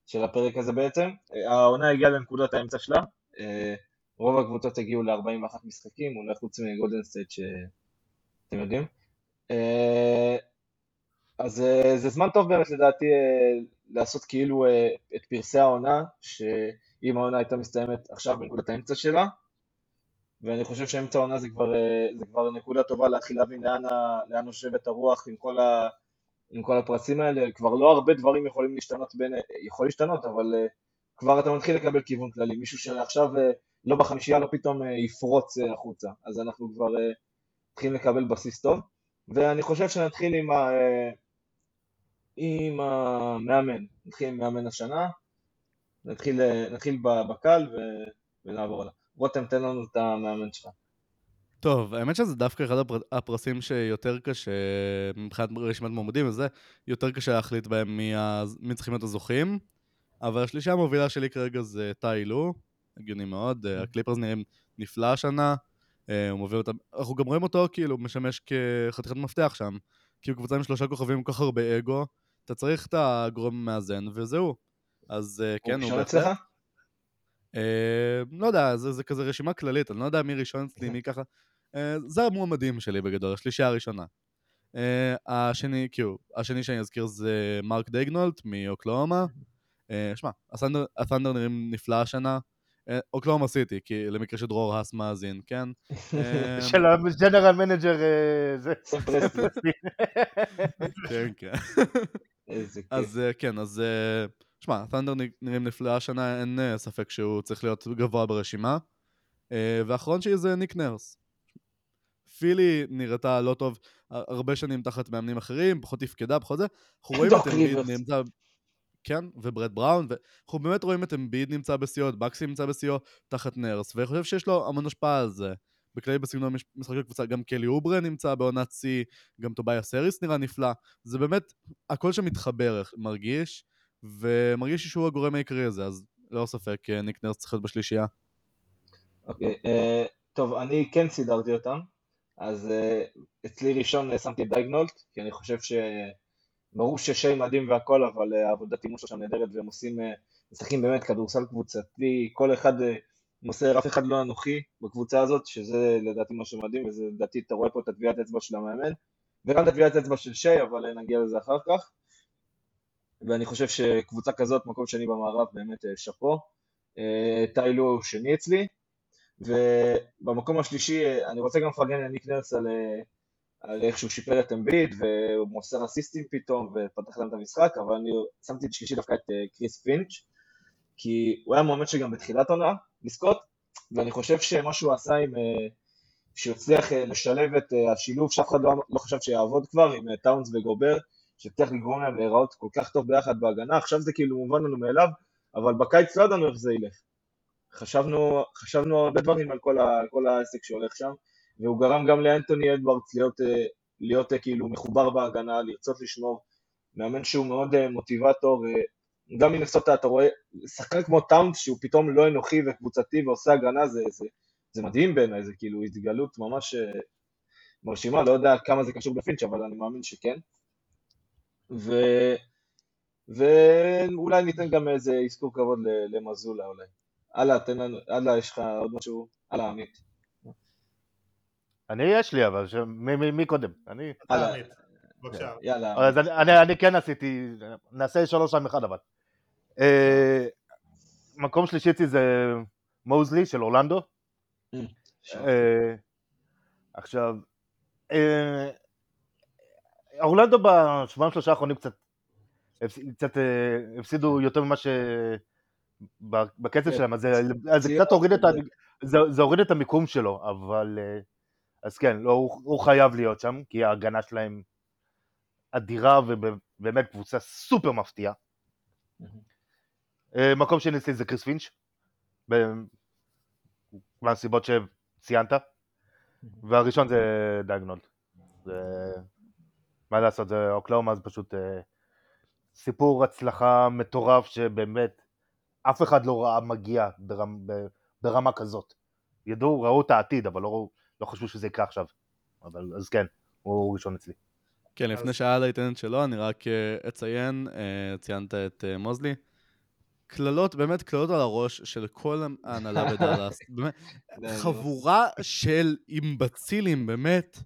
של הפרק הזה בעצם. העונה הגיעה לנקודת האמצע שלה. רוב הקבוצות הגיעו ל-41 משחקים, אולי חוץ מגולדן סטייט שאתם יודעים. אז זה זמן טוב באמת לדעתי לעשות כאילו את פרסי העונה, שאם העונה הייתה מסתיימת עכשיו בנקודת האמצע שלה, ואני חושב שאמצע העונה זה כבר, אה, זה כבר נקודה טובה להתחיל להבין לאן, לאן יושבת הרוח עם כל, ה, עם כל הפרסים האלה, כבר לא הרבה דברים יכולים להשתנות בין, יכול להשתנות, אבל אה, כבר אתה מתחיל לקבל כיוון כללי, מישהו שעכשיו אה, לא בחמישייה, לא פתאום יפרוץ החוצה, אז אנחנו כבר מתחילים לקבל בסיס טוב, ואני חושב שנתחיל עם, ה, עם המאמן, נתחיל עם מאמן השנה, נתחיל, אה, נתחיל בקל ו, ונעבור עליו. רותם, תן לנו את המאמן שלך. טוב, האמת שזה דווקא אחד הפר- הפרסים שיותר קשה, מבחינת רשימת מועמדים וזה, יותר קשה להחליט בהם מי, ה... מי צריכים להיות הזוכים. אבל השלישה המובילה שלי כרגע זה טאי לו, הגיוני מאוד, אה, הקליפרס נראים נפלא השנה, אה, הוא מוביל אותם, אנחנו גם רואים אותו כאילו משמש כחתיכת מפתח שם, כי הוא קבוצה עם שלושה כוכבים עם כל כך הרבה אגו, אתה צריך את הגורם המאזן וזהו. אז אה, כן, הוא ראשון בהחלט... אצלך? אה, לא יודע, זה, זה כזה רשימה כללית, אני לא יודע מי ראשון אצלי, מי ככה. אה, זה המועמדים שלי בגדול, השלישייה הראשונה. אה, השני, כאילו, השני שאני אזכיר זה מרק דייגנולט מאוקלאומה. אה, שמע, הת'אנדר- הת'אנדר נראים נפלא השנה. אוקלאומה סיטי, כי למקרה שדרור האס מאזין, כן? [laughs] של ה general manager זה. [laughs] כן, כן. איזה כיף. אז כן, אז שמע, ת'אנדר נראים נפלא השנה, אין אה, ספק שהוא צריך להיות גבוה ברשימה. אה, והאחרון שלי זה ניק נרס. פילי נראתה לא טוב הר- הרבה שנים תחת מאמנים אחרים, פחות תפקדה, פחות זה. אנחנו רואים את אמביד. נמצא... כן, וברט בראון, ואנחנו באמת רואים את אמביד נמצא בשיאו, את מקסי נמצא בשיאו תחת נרס, ואני חושב שיש לו המון השפעה על זה. בכללי בסגנון מש- משחק הקבוצה, גם קלי אוברה נמצא בעונת שיא, גם טוביאס האריס נראה נפלא. זה באמת, הכל שם מתחבר, מרגיש, ומרגיש שהוא הגורם העיקרי הזה, אז ללא ספק, אה, ניק נרס צריך להיות בשלישייה. אוקיי, אה, טוב, אני כן סידרתי אותם, אז אה, אצלי ראשון שמתי את דייגנולט, כי אני חושב ש... ברור ששיי מדהים והכל, אבל אה, העבודת אימון שלו נהדרת, והם עושים, משחקים באמת כדורסל קבוצתי, כל אחד מוסר, אף אחד לא אנוכי בקבוצה הזאת, שזה לדעתי משהו מדהים, וזה לדעתי, אתה רואה פה את הטביעת אצבע של המאמן, וגם את הטביעת אצבע של שיי, אבל נגיע לזה אחר כך. ואני חושב שקבוצה כזאת, מקום שני במערב, באמת אה, שאפו. אה, טיילו שני אצלי, ובמקום השלישי אה, אני רוצה גם לפרגן לניק נרס על, על איך שהוא שיפר את אמביד והוא מוסר אסיסטים פתאום ופתח להם את המשחק, אבל אני שמתי את שלישי דווקא את קריס פינץ', כי הוא היה מועמד שגם בתחילת עונה לזכות, ואני חושב שמה שהוא עשה עם, שהוא הצליח לשלב את השילוב שאף אחד לא, לא חשב שיעבוד כבר עם טאונס וגובר, שהצליח לגרום להם להיראות כל כך טוב ביחד בהגנה, עכשיו זה כאילו מובן לנו מאליו, אבל בקיץ לא ידענו איך זה ילך. חשבנו, חשבנו הרבה דברים על כל, ה, כל העסק שהולך שם, והוא גרם גם לאנטוני אדוארדס להיות, אה, להיות אה, כאילו מחובר בהגנה, לרצות לשמור, מאמן שהוא מאוד אה, מוטיבטור, גם מנסוטה אתה רואה, שחקן כמו טאונס שהוא פתאום לא אנוכי וקבוצתי ועושה הגנה, זה, זה, זה מדהים בעיניי, זה כאילו התגלות ממש מרשימה, לא יודע כמה זה קשור בפינץ', אבל אני מאמין שכן. ו... ואולי ניתן גם איזה אזכור כבוד למזולה אולי. הלאה, תן לנו, הלאה, יש לך עוד משהו? הלאה, עמית. אני יש לי אבל, ש- מי- מי- מי קודם? אני? הלאה. עמית, בבקשה. יאללה, אז אני- אני אני כן עשיתי, נעשה שלוש עם אחד אבל. אה, מקום שלישי אצלי זה מוזלי של אורלנדו. שם. אה, עכשיו, אה, אורלנדו בשבועיים שלושה האחרונים קצת, קצת אה, הפסידו יותר ממה ש... בקצב כן. שלהם, אז זה, קצת הוריד את, המיקום שלו, אבל אה, אז כן, לא, הוא, הוא חייב להיות שם, כי ההגנה שלהם אדירה ובאמת קבוצה סופר מפתיעה. אה, מקום שני אצלי זה קריס פינץ', מהסיבות שציינת, והראשון זה דיאגנולד. זה... מה לעשות, זה אוקלאומה זה פשוט אה, סיפור הצלחה מטורף שבאמת אף אחד לא ראה מגיע ברמ, ב- ברמה כזאת. ידעו, ראו את העתיד, אבל לא, ראו- לא חשבו שזה יקרה עכשיו. אבל, אז כן, הוא ראשון אצלי. כן, אז- לפני שאלה ייתן את שלו, אני רק אה, אציין, אה, ציינת את אה, מוזלי. קללות, באמת קללות על הראש של כל ההנהלה [laughs] בדאלאס. באמת, חבורה של אימבצילים, באמת.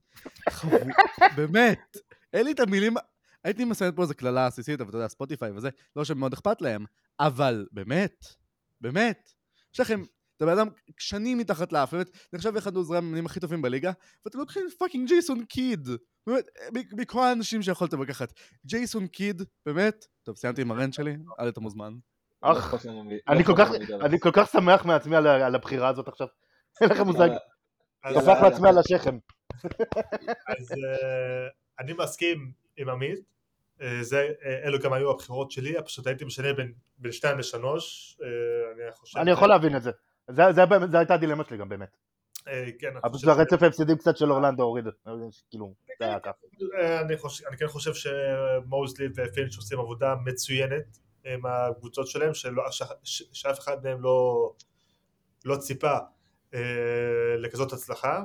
חבורה, [laughs] באמת. אין לי את המילים, הייתי מסיימת פה איזה קללה עסיסית, אבל אתה יודע, ספוטיפיי וזה, לא שמאוד אכפת להם, אבל באמת, באמת. יש לכם, אתה בן אדם שנים מתחת לאף, באמת, נחשב אחד מעוזרי המאמנים הכי טובים בליגה, ואתם לוקחים fucking ג'ייסון קיד. באמת, מכל האנשים שיכולתם לקחת. ג'ייסון קיד, באמת, טוב, סיימתי עם הרנט שלי, עד אתה מוזמן. לא אך, מ- לא אני כל כך- שמח מעצמי על הבחירה הזאת עכשיו. אין לכם מושג, טפח יאללה, לעצמי על השכם. אז אה, אני מסכים עם עמית, אה, זה, אה, אלו גם היו הבחירות שלי, פשוט הייתי משנה בין, בין שתיים לשלוש, אה, אני חושב... אני יכול להבין את זה. זה- זה באמת- זו הייתה הדילמה שלי גם באמת. כן, אני אבל חושב הרצף ההפסדים קצת של אורלנדו הוריד. כאילו, זה היה ככה. אה, אני, כן חושב שמוזלי ופינץ' עושים עבודה מצוינת עם הקבוצות שלהם, שאף אחד מהם לא, לא ציפה לכזאת הצלחה.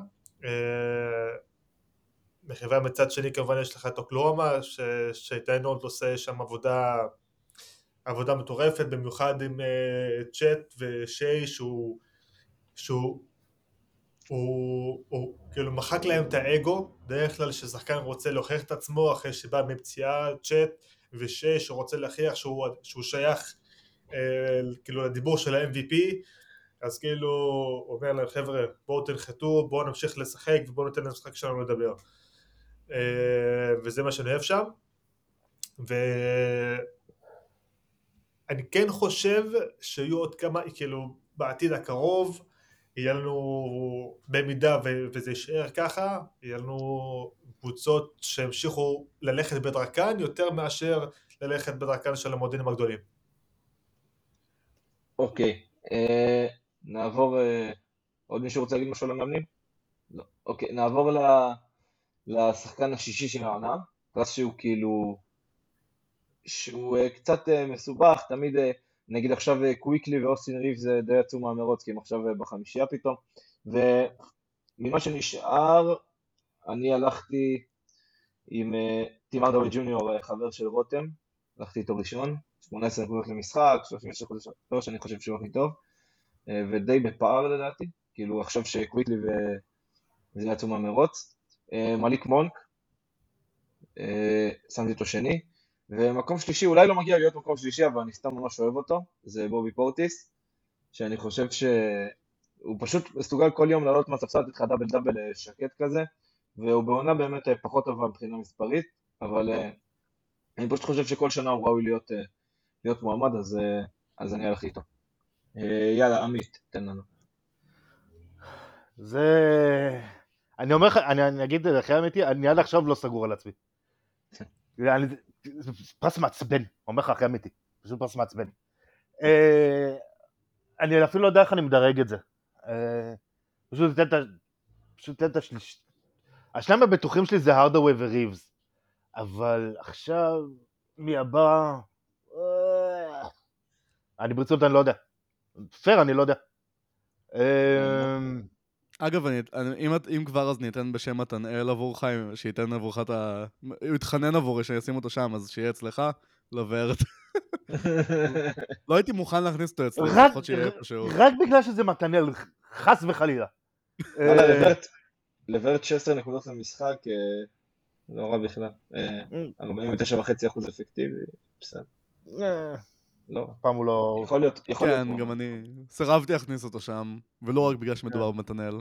מחברה מצד שני כמובן יש לך את אוקלאומה, ש- שטיינולד עושה שם עבודה, עבודה מטורפת, במיוחד עם אה, צ'אט ושיי שהוא, שהוא הוא, הוא כאילו מחק להם את האגו, בדרך כלל כששחקן רוצה להוכיח את עצמו אחרי שבא מפציעה, צ'אט ושש שרוצה להוכיח שהוא, שהוא שייך אה, כאילו לדיבור של ה-MVP, אז כאילו הוא אומר להם חבר'ה בואו תנחתו, בואו נמשיך לשחק ובואו ניתן למשחק שלנו לדבר. אה, וזה מה שאני אוהב שם. ואני כן חושב שיהיו עוד כמה, כאילו בעתיד הקרוב יהיה לנו, במידה ו- וזה יישאר ככה, יהיה לנו קבוצות שהמשיכו ללכת בדרכן יותר מאשר ללכת בדרכן של המודיעינים הגדולים. אוקיי, אה, נעבור, אה, עוד מישהו רוצה להגיד משהו על המאמנים? לא. אוקיי, נעבור ל- לשחקן השישי של העונה, פרס שהוא כאילו, שהוא אה, קצת אה, מסובך, תמיד, אה, נגיד עכשיו קוויקלי ואוסטין ריבס אה, די יצאו מהמרוץ, כי הם עכשיו בחמישייה פתאום, וממה שנשאר, אני הלכתי עם טים ארדווי ג'וניור, חבר של רותם, הלכתי איתו ראשון, 18 נקודות למשחק, 36 נקודות שלוש, אני חושב שהוא הכי טוב, ודי בפער לדעתי, כאילו עכשיו שקוויקלי וזה יצאו מהמרוץ. אה, מליק מונק, אה, שמתי אותו שני, ומקום שלישי, אולי לא מגיע להיות מקום שלישי, אבל אני סתם ממש אוהב אותו, זה בובי פורטיס, שאני חושב שהוא פשוט מסוגל כל יום לעלות מהספסל, לתת לך דאבל דאבל אה, שקט כזה, והוא בעונה באמת פחות טובה מבחינה מספרית, אבל אני פשוט חושב שכל שנה הוא ראוי להיות, להיות מועמד, אז, אז אני הלכתי איתו. יאללה, עמית, תן לנו. זה... אני אומר לך, אני, אני אגיד את זה הכי אמיתי, אני עד עכשיו לא סגור על עצמי. [laughs] אני, פרס מעצבן, אומר לך הכי אמיתי, פשוט פרס מעצבן. אה, אני אפילו לא יודע איך אני מדרג את זה. אה, פשוט תן את ה... פשוט תן את השליש... השניים הבטוחים שלי זה הרדווי וריבס, אבל עכשיו, מי הבא? אה, אני ברצינות אני לא יודע. פייר, אני לא יודע. אה, אגב, אני, אני, אם, את- אם כבר אז ניתן בשם מתנאל עבורך, אם- שייתן עבורך את ה... הוא התחנן עבורי שאני אשים אותו שם, אז שיהיה אצלך, לברט. לא הייתי מוכן להכניס אותו אצלי, רק- לפחות שיהיה איפשהו. רק בגלל שזה מתנאל, חס וחלילה. אה, לברט- לברט 16 נקודות למשחק, אה, לא רע בכלל. אה, 49.5% אפקטיבי, בסדר, אה, לא. פעם הוא לא... יכול להיות, יכול להיות. כן. גם אני סירבתי להכניס אותו שם, ולא רק בגלל שמדובר במתנאל.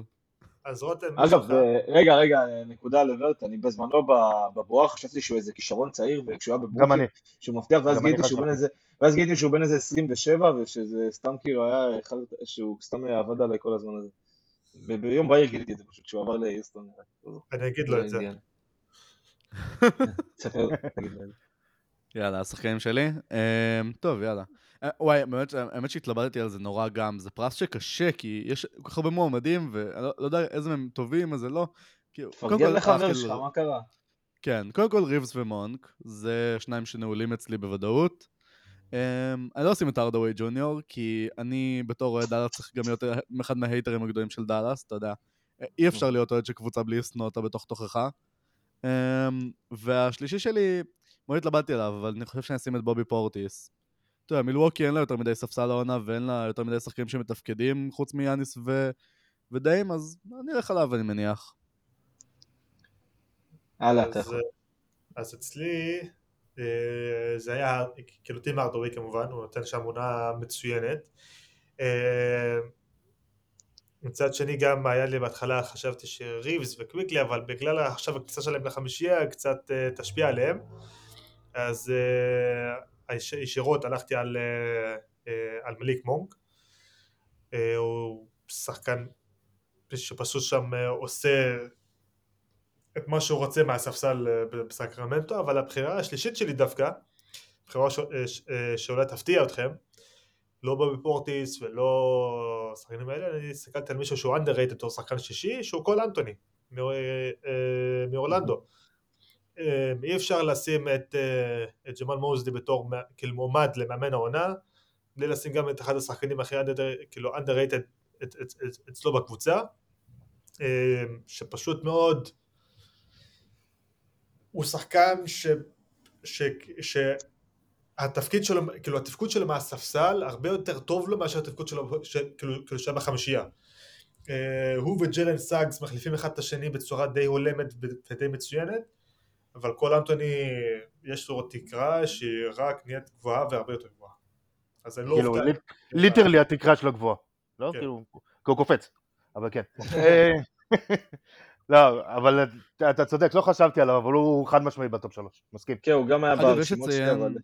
אז רותם, אגב? אה, רגע, רגע, אה, נקודה על לברט, אני בזמנו ב- בבועה חשבתי שהוא איזה כישרון צעיר, וכשהוא היה גם בברוקלין, אני. שהוא מבטיח, ואז גם גיליתי שהוא בן. איזה, ואז גיליתי שהוא בן איזה 27, ושזה סתם כאילו היה, אחד- שהוא סתם עבד עליי כל הזמן הזה. ב- ביום בהיר גיליתי את זה פשוט, כשהוא עבר ליוסטון. אני אגיד לו את זה. [laughs] יאללה, השחקנים שלי. אמ, טוב, יאללה. אה, וואי, באמת, האמת שהתלבטתי על זה נורא גם. זה פרס שקשה, כי יש כל כך הרבה מועמדים, ואני לא לא יודע איזה מהם טובים, איזה לא. תפרגן לחבר הלכתי שלך, מה קרה? כן, קודם כל ריבס ומונק, זה שניים שנעולים אצלי בוודאות. Um, אני לא אשים את ארדווי ג'וניור, כי אני בתור אוהד דאלאס צריך גם להיות אחד מההייטרים הגדולים של דאלאס, אתה יודע. אי אפשר להיות אוהד של קבוצה בלי לשנוא אותה בתוך תוכך. Um, והשלישי שלי, מאוד התלבטתי עליו, אבל אני חושב שאני אשים את בובי פורטיס. אתה יודע, מילווקי אין לה יותר מדי ספסל העונה ואין לה יותר מדי שחקנים שמתפקדים חוץ מיאניס ו... ודיים, אז אני אלך עליו אני מניח. הלאה, אתה אז, יכול. אז אצלי אה, זה היה כאילו טים ארדווי כמובן, הוא נותן שם עונה מצוינת. אה, מצד שני גם היה לי בהתחלה חשבתי שריבס וקוויקלי אבל בגלל עכשיו הכניסה שלהם לחמישייה קצת אה, תשפיע עליהם אז אה, ישירות הלכתי על, אה, אה, על מליק מונק. הוא שחקן שפשוט שם עושה את מה שהוא רוצה מהספסל בסקרמנטו, אבל הבחירה השלישית שלי דווקא, בחירה שאולי תפתיע אתכם, לא בובי פורטיס ולא השחקנים האלה, אני הסתכלתי על מישהו שהוא underrated בתור שחקן שישי, שהוא קול אנטוני, מאור- מאורלנדו. אה, אי אפשר לשים את, אה, את ג'מאל מוזדי בתור כאילו מועמד למאמן העונה, בלי לשים גם את אחד השחקנים הכי under- כאילו underrated אצלו בקבוצה, אה, שפשוט מאוד הוא שחקן ש... ש... ש... התפקיד שלו, כאילו התפקוד שלו מהספסל הרבה יותר טוב לו מאשר התפקוד שלו ש... כאילו, כאילו שהיה בחמישייה. אה, הוא וג'לן סאגס מחליפים אחד את השני בצורה די הולמת ודי מצוינת, אבל קול אנטוני יש לו תקרה שהיא רק נהיית גבוהה והרבה יותר גבוהה. אז אני לא כאילו, אופתע. lit- literally התקרה שלו גבוהה. לא? כן. כאילו, כי הוא קופץ. אבל כן. [laughs] אה, [laughs] לא, אבל אתה- צודק, לא חשבתי עליו, אבל הוא חד משמעי בטופ שלוש. מסכים. כן, הוא גם היה יש ברשימות שלי, לציין, אבל...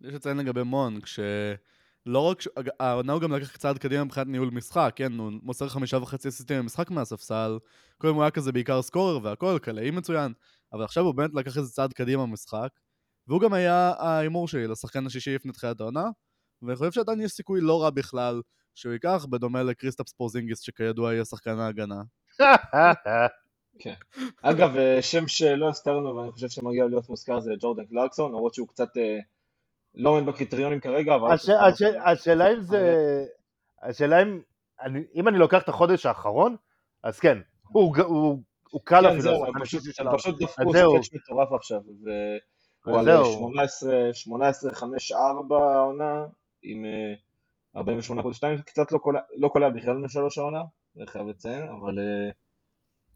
יש לציין לגבי מונק, שלא רק, ש- העונה הוא גם לקח צעד קדימה מבחינת ניהול משחק, כן, הוא מוסר חמישה וחצי אסיסטים במשחק מהספסל, קודם הוא היה כזה בעיקר סקורר והכל, קלעי מצוין, אבל עכשיו הוא באמת לקח איזה צעד קדימה במשחק, והוא גם היה ההימור שלי לשחקן השישי לפני תחילת העונה, ואני חושב שעדיין יש סיכוי לא רע בכלל שהוא ייקח, בדומה לקריסטפס פורזינגיס שכידוע יהיה שחקן ההגנה. [laughs] אגב, אה, שם שלא הזכרנו ואני חושב שמגיע להיות מוזכר זה ג'ורדן קלרקסון, למרות שהוא קצת אה, לא עומד בקריטריונים כרגע, אבל... הש- הש- השאלה אם זה... השאלה אם... אני- אם אני לוקח את החודש האחרון, אז כן. הוא הוא- הוא קל כן, אפילו. זהו, השחקן הם פשוט- דפקו זהו. סקץ' מטורף עכשיו, והוא אז על זהו. 18, 18, 5, 4 העונה, עם אה, 48 חודש 2, קצת לא קולע- לא קולע בכלל משלוש העונה, אני חייב לציין, אבל... אה,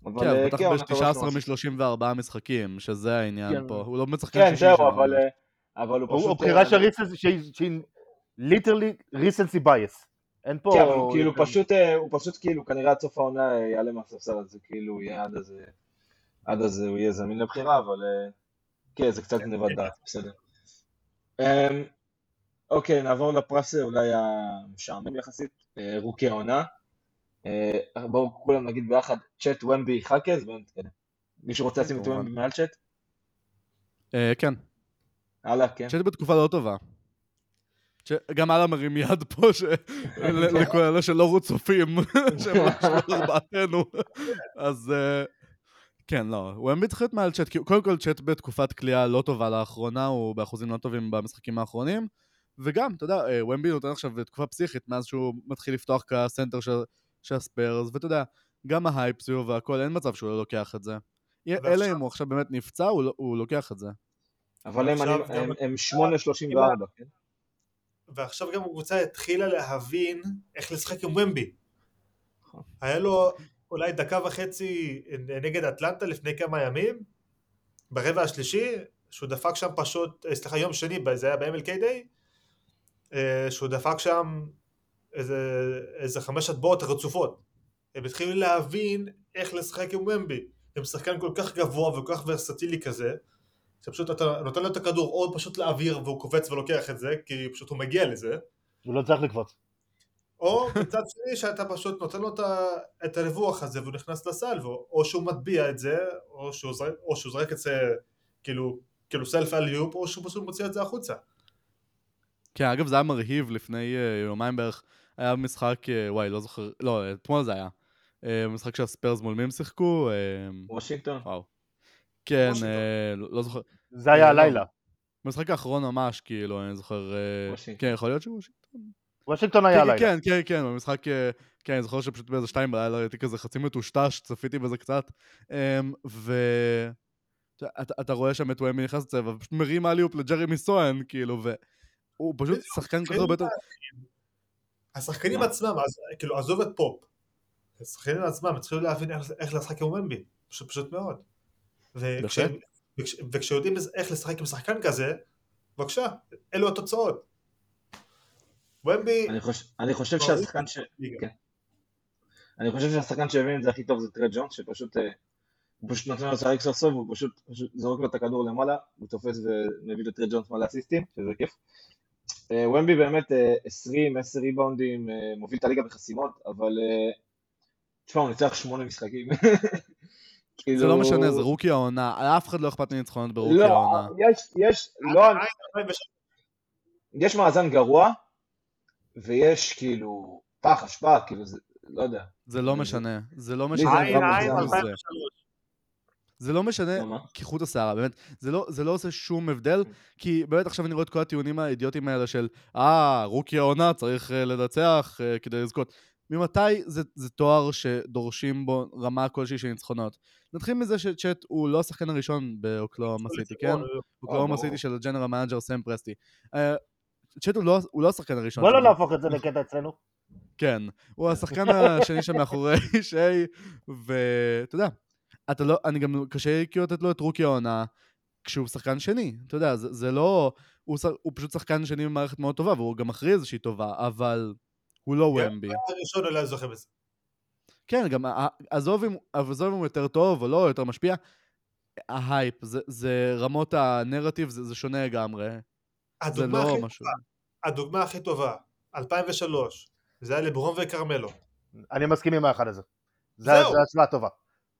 אבל כן, אה, בטח טובה ב-19 שלו. מ-34 משחקים, שזה העניין כן. פה, הוא לא משחקן כן, שישי זהו, שם. אבל... אה, אבל הוא הוא פשוט... הוא בחירה אה, של ריסנס, שהיא- שהיא ליטרלי ריסנסי בייס. אין פה... כן, הוא כאילו פשוט, אה, הוא פשוט כאילו כנראה עד סוף העונה אה, יעלה מהספסל הזה, כאילו הוא יהיה עד אז, עד אז הוא יהיה זמין לבחירה, אבל אה, כן, זה קצת גניבת דעת, בסדר. אמ, אוקיי, נעבור לפרס אולי המשעמם יחסית, רוקי העונה. בואו כולם נגיד ביחד, צ'אט ומבי חכס, בואו נתקדם. מישהו רוצה לשים את. ומבי מעל צ'אט? כן, הלאה, כן. שהייתי בתקופה לא טובה. ש- גם אללה מרים יד פה, לכל אלה שלא רו צופים, [laughs] שהם ממש לא ארבעתנו. אז אה, כן, לא, וומבי צריך להיות מעל צ'אט, כי קודם כל צ'אט בתקופת קליעה לא טובה לאחרונה, הוא באחוזים לא טובים במשחקים האחרונים, וגם, אתה יודע, אה, וומבי נותן עכשיו תקופה פסיכית מאז שהוא מתחיל לפתוח כסנטר של של הספיירס, ואתה יודע, גם ההייפ סביבו והכל, אין מצב שהוא לא לוקח את זה. אלא אם הוא עכשיו באמת נפצע, הוא לא- הוא לוקח את זה. אבל הם- הם- הם 8.34, כן? ועכשיו גם הקבוצה התחילה להבין איך לשחק עם ומבי. נכון. היה לו אולי דקה וחצי נגד אטלנטה לפני כמה ימים, ברבע השלישי, שהוא דפק שם פשוט, אה, סליחה, יום שני, זה היה ב-MLK דיי, אה, שהוא דפק שם איזה, איזה חמש הטבעות רצופות. הם התחילו להבין איך לשחק עם ומבי. הם שחקן כל כך גבוה וכל כך ורסטילי כזה, שפשוט אתה נותן לו את הכדור או פשוט לאוויר והוא קופץ ולוקח את זה, כי פשוט הוא מגיע לזה, הוא לא צריך לקפוץ. או מצד שני שאתה פשוט נותן לו את ה- את הריווח הזה והוא נכנס לסל, או שהוא מטביע את זה, או שהוא זרק, או שהוא זרק את זה כאילו, כאילו סלף אליופ, או שהוא פשוט מוציא את זה החוצה. כן, אגב, זה היה מרהיב לפני uh, יומיים בערך. היה משחק, uh, וואי, לא זוכר, לא, אתמול זה היה. Uh, משחק שהספיירס מול מי הם שיחקו? וושינגטון. וואו. כן, uh, לא, לא זוכר. זה היה לא. הלילה. במשחק האחרון ממש, כאילו, אני זוכר... וושינגטון. כן, יכול להיות שהוא וושינגטון. וושינגטון היה כן, הלילה. כן, כן, כן, במשחק... אה, כן, אני זוכר שפשוט באיזה שתיים בלילה הייתי כזה חצי מטושטש, צפיתי בזה קצת. אמ, ו... אתה- אתה- רואה שם את וומבי נכנס לצבע, ופשוט מרים alley-oop לג'רמי סוחאן, כאילו, והוא פשוט שחקן כל כך הרבה יותר... השחקנים? עצמם, אז, כאילו עזוב את פופ, השחקנים עצמם התחילו להבין איך, איך לשחק עם וומבי, פשוט, פשוט מאוד. וכשהם- וכש, וכשיודעים איך לשחק עם שחקן כזה, בבקשה, אלו התוצאות. ומבי, אני חושב- אני חושב שהשחקן ש... כן. אני חושב שהשחקן שהבין את זה הכי טוב זה טרד ג'ונס, שפשוט אה, הוא פשוט נותן לו לשחק סוף סוף, והוא פשוט פשוט זורק לו את הכדור למעלה, הוא תופס ומביא לטרד ג'ונס מלא אסיסטים, שזה כיף. אה, ומבי באמת אה, 20, 10 ריבאונדים, אה, מוביל את הליגה בחסימות, אבל אה, תשמע, הוא ניצח שמונה משחקים. [laughs] כאילו... זה לא משנה, זה רוקי העונה, אף אחד לא אכפת מניצחונות ברוקי לא, העונה. יש, יש, לא, עדיין 2006. יש מאזן גרוע, ויש כאילו פח אשפה, כאילו זה, לא יודע. זה לא משנה, זה לא משנה. זה עין נראה עין מוזר. 2003. זה לא משנה? כחוט השערה, באמת, זה לא, זה לא עושה שום הבדל, כי באמת עכשיו אני רואה את כל הטיעונים האידיוטיים האלה של אה, רוקי העונה צריך אה, לנצח אה, כדי לזכות. ממתי זה, זה תואר שדורשים בו רמה כלשהי של ניצחונות? נתחיל מזה שצ'אט הוא לא השחקן הראשון באוקלהומה סיטי, כן? אוקלהומה ברור. סיטי של ה general manager סם פרסטי. אה, צ'אט הוא לא, הוא לא השחקן הראשון. בוא לא. נהפוך את זה לקטע אצלנו. כן, הוא השחקן השני שמאחורי [laughs] שיי, ואתה יודע, אתה לא, אני גם קשה כאילו לתת לו את רוקי העונה כשהוא שחקן שני, אתה יודע, זה, זה לא, הוא, הוא פשוט שחקן שני במערכת מאוד טובה, והוא גם מכריז שהיא טובה, אבל הוא לא כן, ומבי. הראשון אולי זוכה בזה. כן, גם עזוב אם, עזוב אם הוא יותר טוב או לא, יותר משפיע, ההייפ, זה, זה רמות הנרטיב, זה, זה שונה לגמרי, זה לא הכי משהו. הדוגמה הכי טובה, 2003, זה היה לברון וכרמלו. אני מסכים עם האחד הזה. זה השוואה טובה.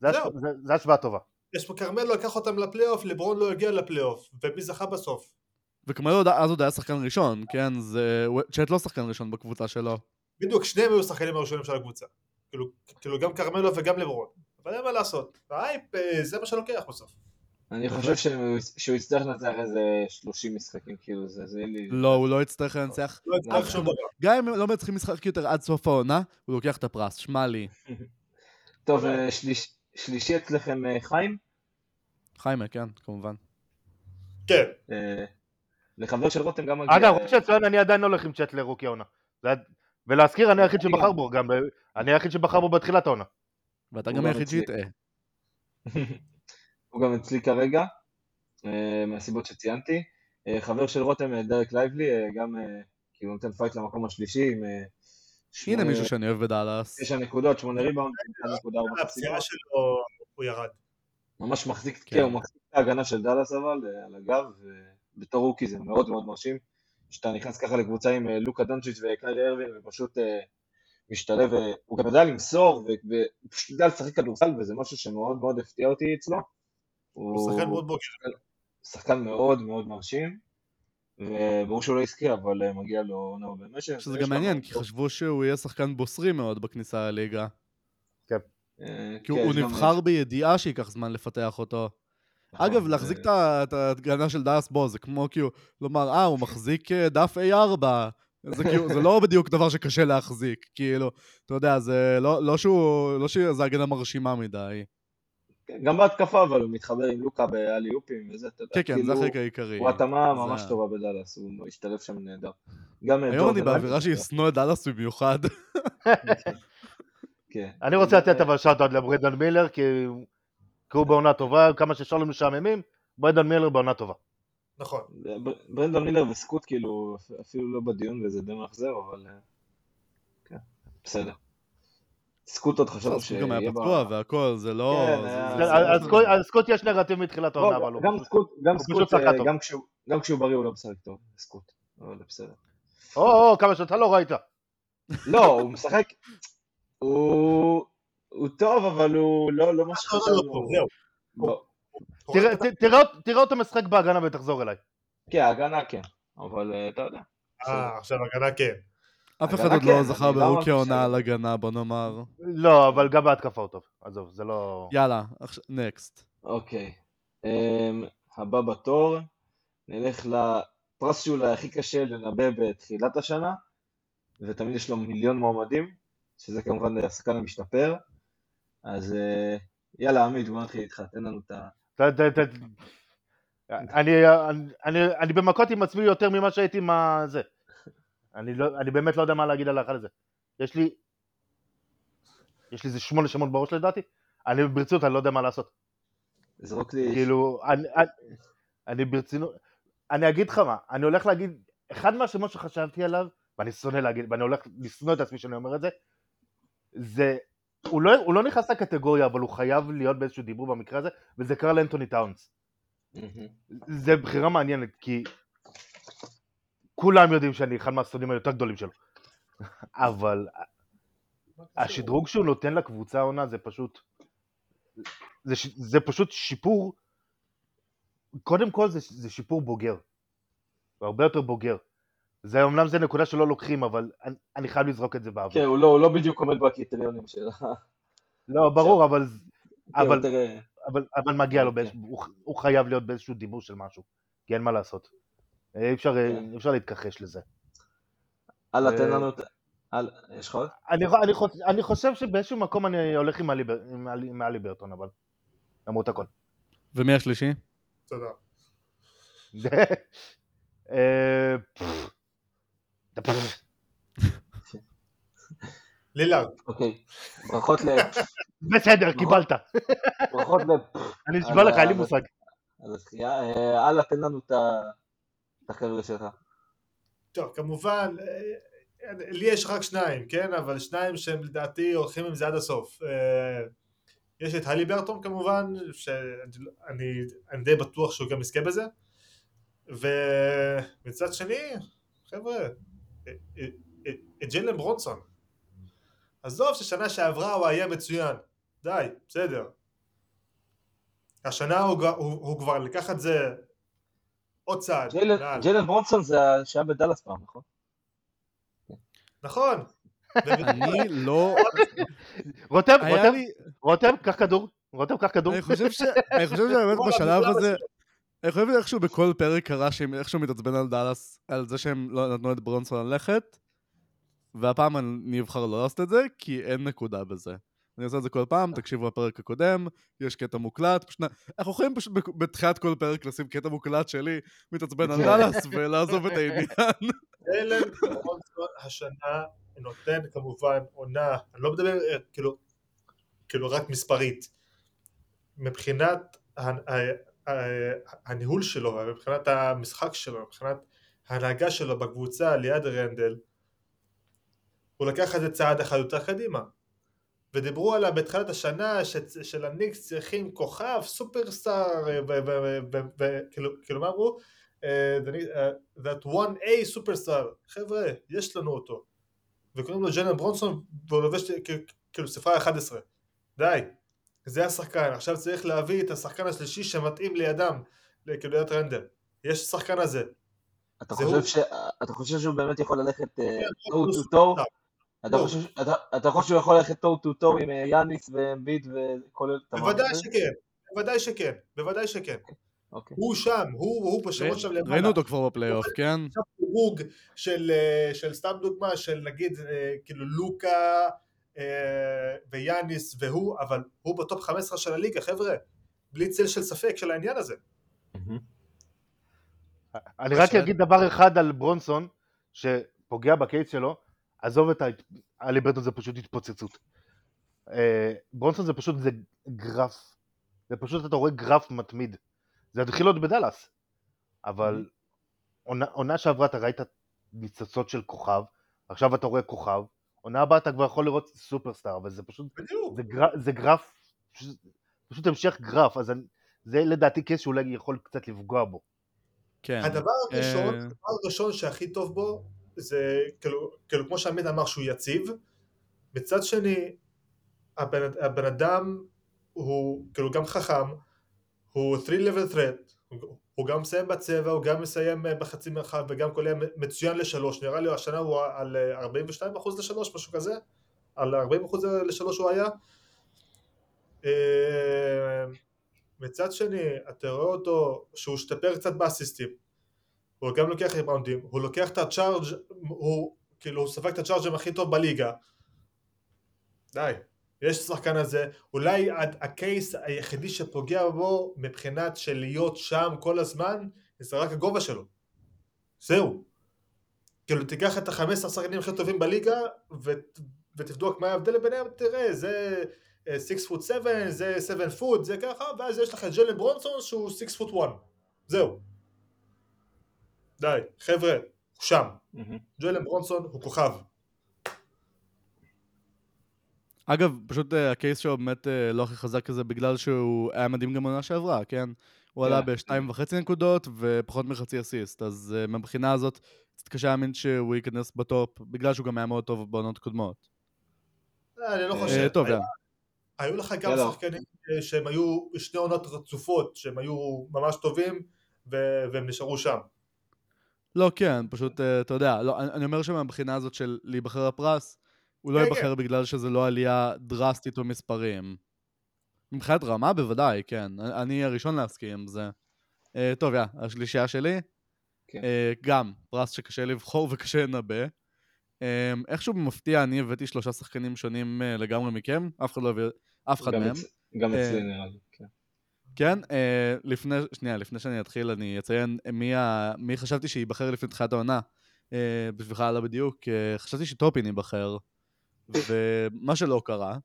זה. הש- זה- זה השוואה טובה. יש פה כרמלו לקח אותם לפלייאוף, לברון לא הגיע לפלייאוף, ומי זכה בסוף? עוד- אז עוד היה שחקן ראשון, כן? זה... צ'אט לא שחקן ראשון בקבוצה שלו. בדיוק, שניהם היו השחקנים הראשונים של הקבוצה. כאילו, כאילו גם כרמלו וגם לברון. אבל אין מה לעשות. והאייפ, אה, זה מה שלוקח בסוף. אני חושב שהוא- יצטרך לנצח איזה 30 משחקים, כאילו זה, זה לי... לא, הוא לא יצטרך לנצח. לא יצטרך שום דבר. גם אם לא מנצחים משחק יותר עד סוף העונה, הוא לוקח את הפרס, שמע לי. [laughs] טוב, אה, שליש, שלישי אצלכם אה, חיים? חיימה, כן, כמובן. כן, לחבר של רותם גם מגיע... אגב, רק שציין, אני עדיין הולך עם צ'אט לרוקי העונה. ולהזכיר, אני היחיד שבחר גם. בו, גם אני היחיד שבחר בו בתחילת העונה. ואתה גם היחיד. שיטעה. [laughs] הוא גם אצלי כרגע, אה, מהסיבות שציינתי. אה, חבר של רותם, אה, דרק לייבלי, גם כאילו נותן fight למקום השלישי עם... הנה מישהו שאני אוהב בדאלאס. תשע נקודות, שמונה ריבאונד, 1.4 הפציעה חסימות. שלו, הוא ירד. ממש מחזיק, כן. כן, הוא מחזיק את ההגנה של דאלאס אבל, על הגב, ובתור רוקי זה מאוד מאוד מרשים. שאתה נכנס ככה לקבוצה עם אה, לוקה דונצ'יץ' וקיילי ארווין, ופשוט אה, משתלב, אה, הוא גם יודע למסור, והוא פשוט יודע לשחק כדורסל, וזה משהו שמאוד מאוד הפתיע אותי אצלו. הוא שחקן מאוד בוגר. שחקן מאוד מאוד מרשים, וברור שהוא לא הזכיר, אבל מגיע לו עונה במשך. שזה גם מעניין, כי חשבו שהוא יהיה שחקן בוסרי מאוד בכניסה לליגה. אה, כי הוא נבחר בידיעה שייקח זמן לפתח אותו. נכון, אגב, להחזיק את ההגנה של דאלאס בו, זה כמו כאילו, לומר, אה, הוא מחזיק אה, דף A4. זה כאילו, זה לא בדיוק דבר שקשה להחזיק, כאילו, אתה יודע, זה לא, לא שהוא, לא שזה הגנה מרשימה מדי. כן, גם בהתקפה, אבל הוא מתחבר עם לוקה באלי אופים וזה, אתה יודע, כן, כן, זה כאילו, החלק העיקרי. הוא התאמה זה ממש ה- טובה בדאלאס, הוא השתלב שם נהדר. גם אה, היום אני באווירה שישנוא את דאלאס במיוחד. [laughs] כן. אני רוצה לתת אבל shout-out לברנדון מילר, כי כי הוא בעונה טובה, כמה ששארלוט משעממים, ברנדון מילר בעונה טובה. נכון. בר- ברנדון מילר וסקוט כאילו אפילו לא בדיון וזה די מאכזב, אבל אה, כן, בסדר. סקוט עוד חשבנו סקוט גם היה שיהיה פצוע והכל, זה לא... כן, זה- אז- סקוט- יש נרטיב מתחילת העונה, לא, אבל הוא גם פשוט- סקוט, גם הוא סקוט, פשוט שחקן אה, טוב. גם כשהוא- בריא הוא לא משחק טוב, סקוט, אבל בסדר. או, או, כמה שאתה לא ראית. לא, הוא משחק, הוא הוא טוב, אבל הוא לא לא מה לא, לא, שחשבנו. לא, זהו. תראה- אותו משחק בהגנה ותחזור אליי. כן, ההגנה כן, אבל אה, אתה יודע. אה, עכשיו הגנה כן. אף אחד הגנה עוד כן, לא לא ברוקי עונה. על הגנה, בוא נאמר. לא, אבל גם בהתקפה הוא טוב. עזוב, זה לא... יאללה, נקסט. אוקיי. אמ, הבא בתור, נלך לפרס שאולי הכי קשה לנבא בתחילת השנה, ותמיד יש לו מיליון מועמדים, שזה כמובן השחקן המשתפר. אז אה, יאללה, עמית, בוא נתחיל איתך, תן לנו את ה... אני, במכות עם עצמי יותר ממה שהייתי עם. אני, לא, אני באמת לא יודע מה להגיד על האחד הזה. יש לי... יש לי איזה שמונה שמות בראש לדעתי. אני ברצינות, אני לא יודע מה לעשות. זרוק לי... כאילו, אני ברצינות... אני אגיד לך מה, אני הולך להגיד... אחד מהשמות שחשבתי עליו, ואני שונא להגיד, ואני הולך לשנוא את עצמי שאני אומר את זה, זה... הוא לא, הוא לא נכנס לקטגוריה, אבל הוא חייב להיות באיזשהו דיבור במקרה הזה, וזה קרל אנטוני טאונס. זה בחירה מעניינת, כי כולם יודעים שאני אחד מהשונאים היותר גדולים שלו. [laughs] אבל השדרוג שהוא נותן לקבוצה העונה זה פשוט... זה, זה פשוט שיפור... קודם כל זה, זה שיפור בוגר. הרבה יותר בוגר. זה אומנם זה נקודה שלא לוקחים, אבל אני, אני חייב לזרוק את זה באוויר. כן, הוא לא, הוא לא בדיוק עומד בקריטריונים של ה... לא, ברור, אבל, אבל, יותר, אה, אבל, אבל מגיע לו, כן. באיז... הוא, הוא חייב להיות באיזשהו דיבור של משהו, כי אין מה לעשות. אי אפשר, כן. אי אפשר להתכחש לזה. הלאה, אה, תן לנו את... יש לך עוד? אני, אני, חוש, אני חושב שבאיזשהו מקום אני הולך עם, אלי ברטון, אבל למרות הכל. ומי השלישי? תודה. [laughs] [laughs] לילארד. אוקיי. ברכות ל... [laughs] בסדר, קיבלת. ברכות ל... אני נשבע לך, אין לי מושג. על הזכייה. אה, הלאה, תן לנו את החבר'ה שלך. טוב, כמובן, אה, לי יש רק שניים, כן? אבל שניים שהם לדעתי הולכים עם זה עד הסוף. אה, יש את הלי ברטון כמובן, שאני אני די בטוח שהוא גם יזכה בזה. ומצד שני, חבר'ה, את ג'יילן ברונסון. עזוב ששנה שעברה הוא היה מצוין. די, בסדר. השנה הוא, כבר- הוא, הוא כבר לקח את זה עוד צעד. ג'יילן- ברונסון זה שהיה בדאלאס פעם, נכון? נכון. אני לא... רותם, רותם. רותם, קח כדור. רותם, קח כדור. אני חושב שבאמת [laughs] בשלב המזרח הזה... אני חושב שאיכשהו בכל פרק קרה שהם איכשהו מתעצבן על דאלאס, על זה שהם לא נתנו את ברונסון ללכת, והפעם אני אבחר לא לעשות את זה, כי אין נקודה בזה. אני עושה את זה כל פעם, תקשיבו לפרק הקודם, יש קטע מוקלט, פשוט... אנחנו יכולים פשוט בתחילת כל פרק לשים קטע מוקלט שלי, מתעצבן על דאלאס, ולעזוב את העניין. אלן ברונסון השנה נותן כמובן עונה, אני לא מדבר אה, כאילו, כאילו רק מספרית, מבחינת הניהול שלו, מבחינת המשחק שלו, מבחינת ההנהגה שלו בקבוצה ליד רנדל, הוא לקח את זה צעד אחד יותר קדימה. ודיברו עליו בתחילת השנה ש- של הניקס צריכים כוכב, סופרסטאר, וכאילו כאילו מה אמרו? אה, אה, that one A סופרסטאר, חבר'ה, יש לנו אותו. וקוראים לו ג'נן ברונסון והוא לובש כאילו ספרה 11. די, זה השחקן, עכשיו צריך להביא את השחקן השלישי שמתאים לידם, כאילו ליד רנדל. יש שחקן הזה. אתה חושב. ש- אתה חושב שהוא באמת יכול ללכת טו טו. טו? אתה. חושב אתה- אתה חושב שהוא יכול ללכת טו טו טו עם אה, יאניס ואמביט וכל בוודאי? שכן, בוודאי שכן, בוודאי שכן. אוקיי. הוא שם, הוא הוא בשמות שם למעלה. ראינו אותו כבר בפלייאוף, כן? עכשיו דירוג של, אה, של סתם דוגמה של נגיד אה, כאילו לוקה ויאניס והוא, אבל הוא ב top 15 של הליגה חבר'ה, בלי צל של ספק של העניין הזה. מהמם. אני רק אגיד דבר אחד על ברונסון, שפוגע בקייס שלו, עזוב את ה... אלי ברטון זה פשוט התפוצצות. אה, ברונסון זה פשוט, זה גרף. זה פשוט, אתה רואה גרף מתמיד. זה התחיל עוד בדאלאס. אבל עונה, עונה שעברה אתה ראית ניצוצות של כוכב, עכשיו אתה רואה כוכב, עונה הבאה אתה כבר יכול לראות סופרסטאר, וזה פשוט, בדיוק. זה, גר, זה גרף, פשוט, פשוט המשך גרף, אז אני, זה לדעתי קייס שאולי יכול קצת לפגוע בו. כן. הדבר הראשון, אה, הדבר הראשון שהכי טוב בו זה כאילו, כאילו כמו שעמית אמר שהוא יציב, מצד שני הבן, הבן אדם הוא כאילו גם חכם, הוא 3 level threat, הוא, גם מסיים בצבע, הוא גם מסיים אה, בחצי מרחב וגם קולע מצוין לשלוש, נראה לי השנה הוא על אה, 42% לשלוש, משהו כזה, על 40% לשלוש הוא היה. אה, מצד שני, אתה רואה אותו שהוא השתפר קצת באסיסטים, הוא גם לוקח ריבאונדים, הוא לוקח את הצ'ארג', הוא כאילו הוא ספג את הצ'ארג'ים הכי טוב בליגה. די, יש את השחקן הזה, אולי הקייס היחידי שפוגע בו מבחינת של להיות שם כל הזמן, זה רק הגובה שלו. זהו. כאילו תיקח את ה-15 שחקנים הכי טובים בליגה ו- ותבדוק מה ההבדל ביניהם, תראה, זה 6 פוט 7, זה 7 פוט, זה ככה, ואז יש לך את ג'לן ברונסון שהוא 6 פוט 1. זהו. די, חבר'ה, הוא שם. מהמם. ג'לן ברונסון הוא כוכב. אגב, פשוט אה, הקייס שלו באמת אה, לא הכי חזק כזה בגלל שהוא היה מדהים גם בעונה שעברה, כן? הוא עלה כן. בשתיים וחצי נקודות ופחות מחצי אסיסט, אז אה, מהבחינה הזאת קצת קשה להאמין שהוא ייכנס בטופ, בגלל שהוא גם היה מאוד טוב בעונות קודמות. אה, אני לא חושב. טוב, היה- יאללה. היו לך גם יאללה. שחקנים שהם היו שני עונות רצופות, שהם היו ממש טובים, ו- והם נשארו שם. לא, כן, פשוט, אתה יודע, לא, אני אומר שמהבחינה הזאת של להיבחר לפרס, הוא לא כן, ייבחר בגלל שזה לא עלייה דרסטית במספרים. מבחינת רמה, בוודאי, כן. אני- הראשון להסכים עם זה. אה, טוב, יא, השלישייה שלי. כן. אה, גם, פרס שקשה לבחור וקשה לנבא. אה, איכשהו במפתיע, אני הבאתי שלושה שחקנים שונים אה, לגמרי מכם, אף אחד לא הביא, אף אחד גם מהם. אצ- גם אצלי נראה לי, כן. כן, לפני, שנייה, לפני שאני אתחיל, אני אציין מי, ה, מי חשבתי שייבחר לפני תחילת העונה. בשבילך עלה בדיוק, חשבתי שטופין ייבחר, ומה שלא קרה.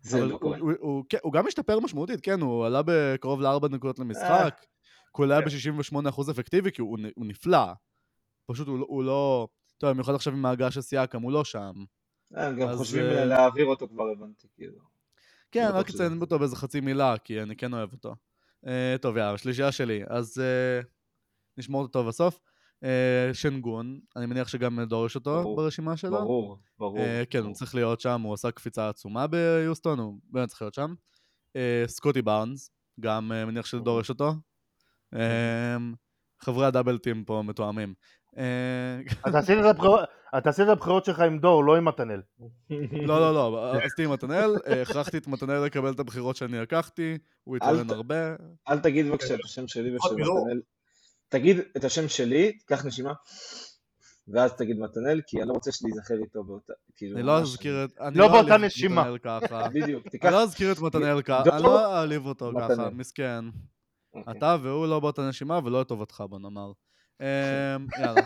זה לא הוא, קורה. הוא, הוא, כן, הוא גם השתפר משמעותית, כן, הוא עלה בקרוב לארבע נקודות למשחק, קולע כן. ב-68% אפקטיבי, כי הוא, הוא נפלא. פשוט הוא, לא- הוא לא... טוב, במיוחד עכשיו עם ההגעה של סיאקם, הוא לא שם. אה, הם גם אז, חושבים אה, להעביר אותו כבר הבנתי, כאילו. כן, בטוח רק אציין אותו באיזה חצי מילה, כי אני כן אוהב אותו. Uh, טוב, יאללה, השלישייה שלי. אז uh, נשמור אותו טוב בסוף. Uh, שנגון, אני מניח שגם דורש אותו ברור, ברשימה שלו. ברור, ברור. Uh, כן, הוא ברור. צריך להיות שם, הוא עשה קפיצה עצומה ביוסטון, הוא באמת צריך להיות שם. Uh, סקוטי בארנס, גם uh, מניח שדורש אותו. Uh, חברי הדאבל טים פה מתואמים. אתה עשית את הבחירות- שלך עם דור, לא עם מתנאל. לא, לא, לא, עשיתי עם מתנאל, אה, הכרחתי את מתנאל לקבל את הבחירות שאני לקחתי, הוא אל התלונן הרבה. אל תגיד בבקשה את השם שלי ושל. מתנאל. תגיד את השם שלי, קח נשימה, ואז תגיד מתנאל, כי אני לא רוצה להיזכר איתו באותה... כאילו, אני לא אזכיר את... אני לא באותה נשימה. [laughs] בדיוק, אני תיקח... לא אזכיר את מתנאל ככה, אני לא אעליב אותו. ככה, מסכן. אוקיי. אתה והוא לא באותה נשימה ולא לטובתך, בוא נאמר. אמ, [laughs] יאללה.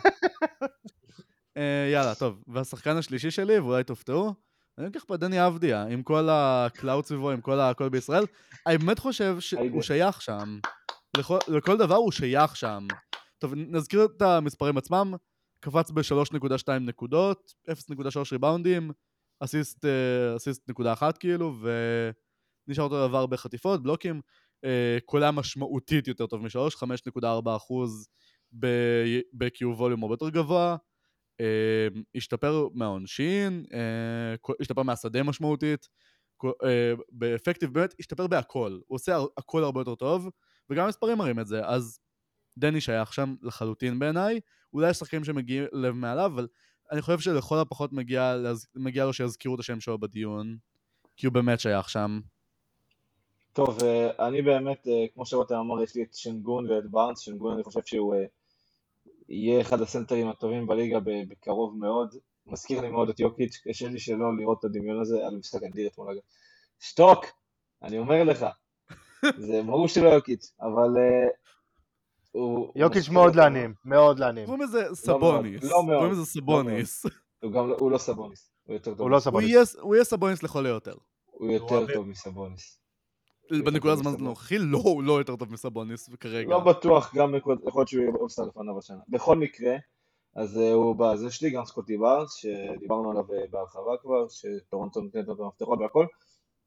אה, יאללה, טוב. והשחקן השלישי שלי, ואולי תופתעו, אני לוקח פה דני אבדיה, עם כל ה clout סביבו, עם כל הכל בישראל. אני באמת חושב שהוא. שייך שם. לכל, לכל דבר הוא שייך שם. טוב, נזכיר את המספרים עצמם. קפץ ב-3.2 נקודות, 0.3 ריבאונדים, אסיסט, אה, אסיסט נקודה אחת כאילו, ונשאר אותו דבר בחטיפות, בלוקים, אה, קולע משמעותית יותר טוב משלוש, 5.4 אחוז ב-Q ווליום הרבה יותר גבוה, אה, השתפר מהעונשין, השתפר מהשדה משמעותית, באפקטיב באמת השתפר בהכל, הוא עושה הכל הרבה יותר טוב, וגם המספרים מראים את זה, אז דני שייך שם לחלוטין בעיניי, אולי יש שחקנים שמגיעים לב מעליו, אבל אני חושב שלכל הפחות מגיע, מגיע לו שיזכירו את השם שלו בדיון, כי הוא באמת שייך שם. טוב, אה, אני באמת, אה, כמו שרותם אמר, יש לי את שנגון ואת בארנס, שנגון אני חושב שהוא אה, יהיה אחד הסנטרים הטובים בליגה בקרוב מאוד, מזכיר לי מאוד את יוקיץ', קשה לי שלא לראות את הדמיון הזה, היה לי משחק אדיר אתמול אגב. שתוק! אני אומר לך, זה ברור שלא יוקיץ', אבל אה, הוא... יוקיץ' מאוד. לעניים, מאוד לעניים. קוראים לזה מאוד, סבוניס, לא מאוד, קוראים לזה לא סבוניס. הוא גם לא- הוא לא סבוניס, הוא יותר טוב. הוא לא סבוניס. הוא יהיה סבוניס לכל היותר. הוא יותר טוב מסבוניס. בנקודת טוב הזמן. הנוכחי לא, הוא לא יותר טוב מסבוניס כרגע. לא בטוח, גם יכול להיות שהוא יהיה אולסטאר לפניו השנה. בכל מקרה, אז אה, הוא בזה שלי, גם סקוטי בארס, שדיברנו עליו אה, בהרחבה כבר, שטורונטו נותנת לו את המפתחות והכל,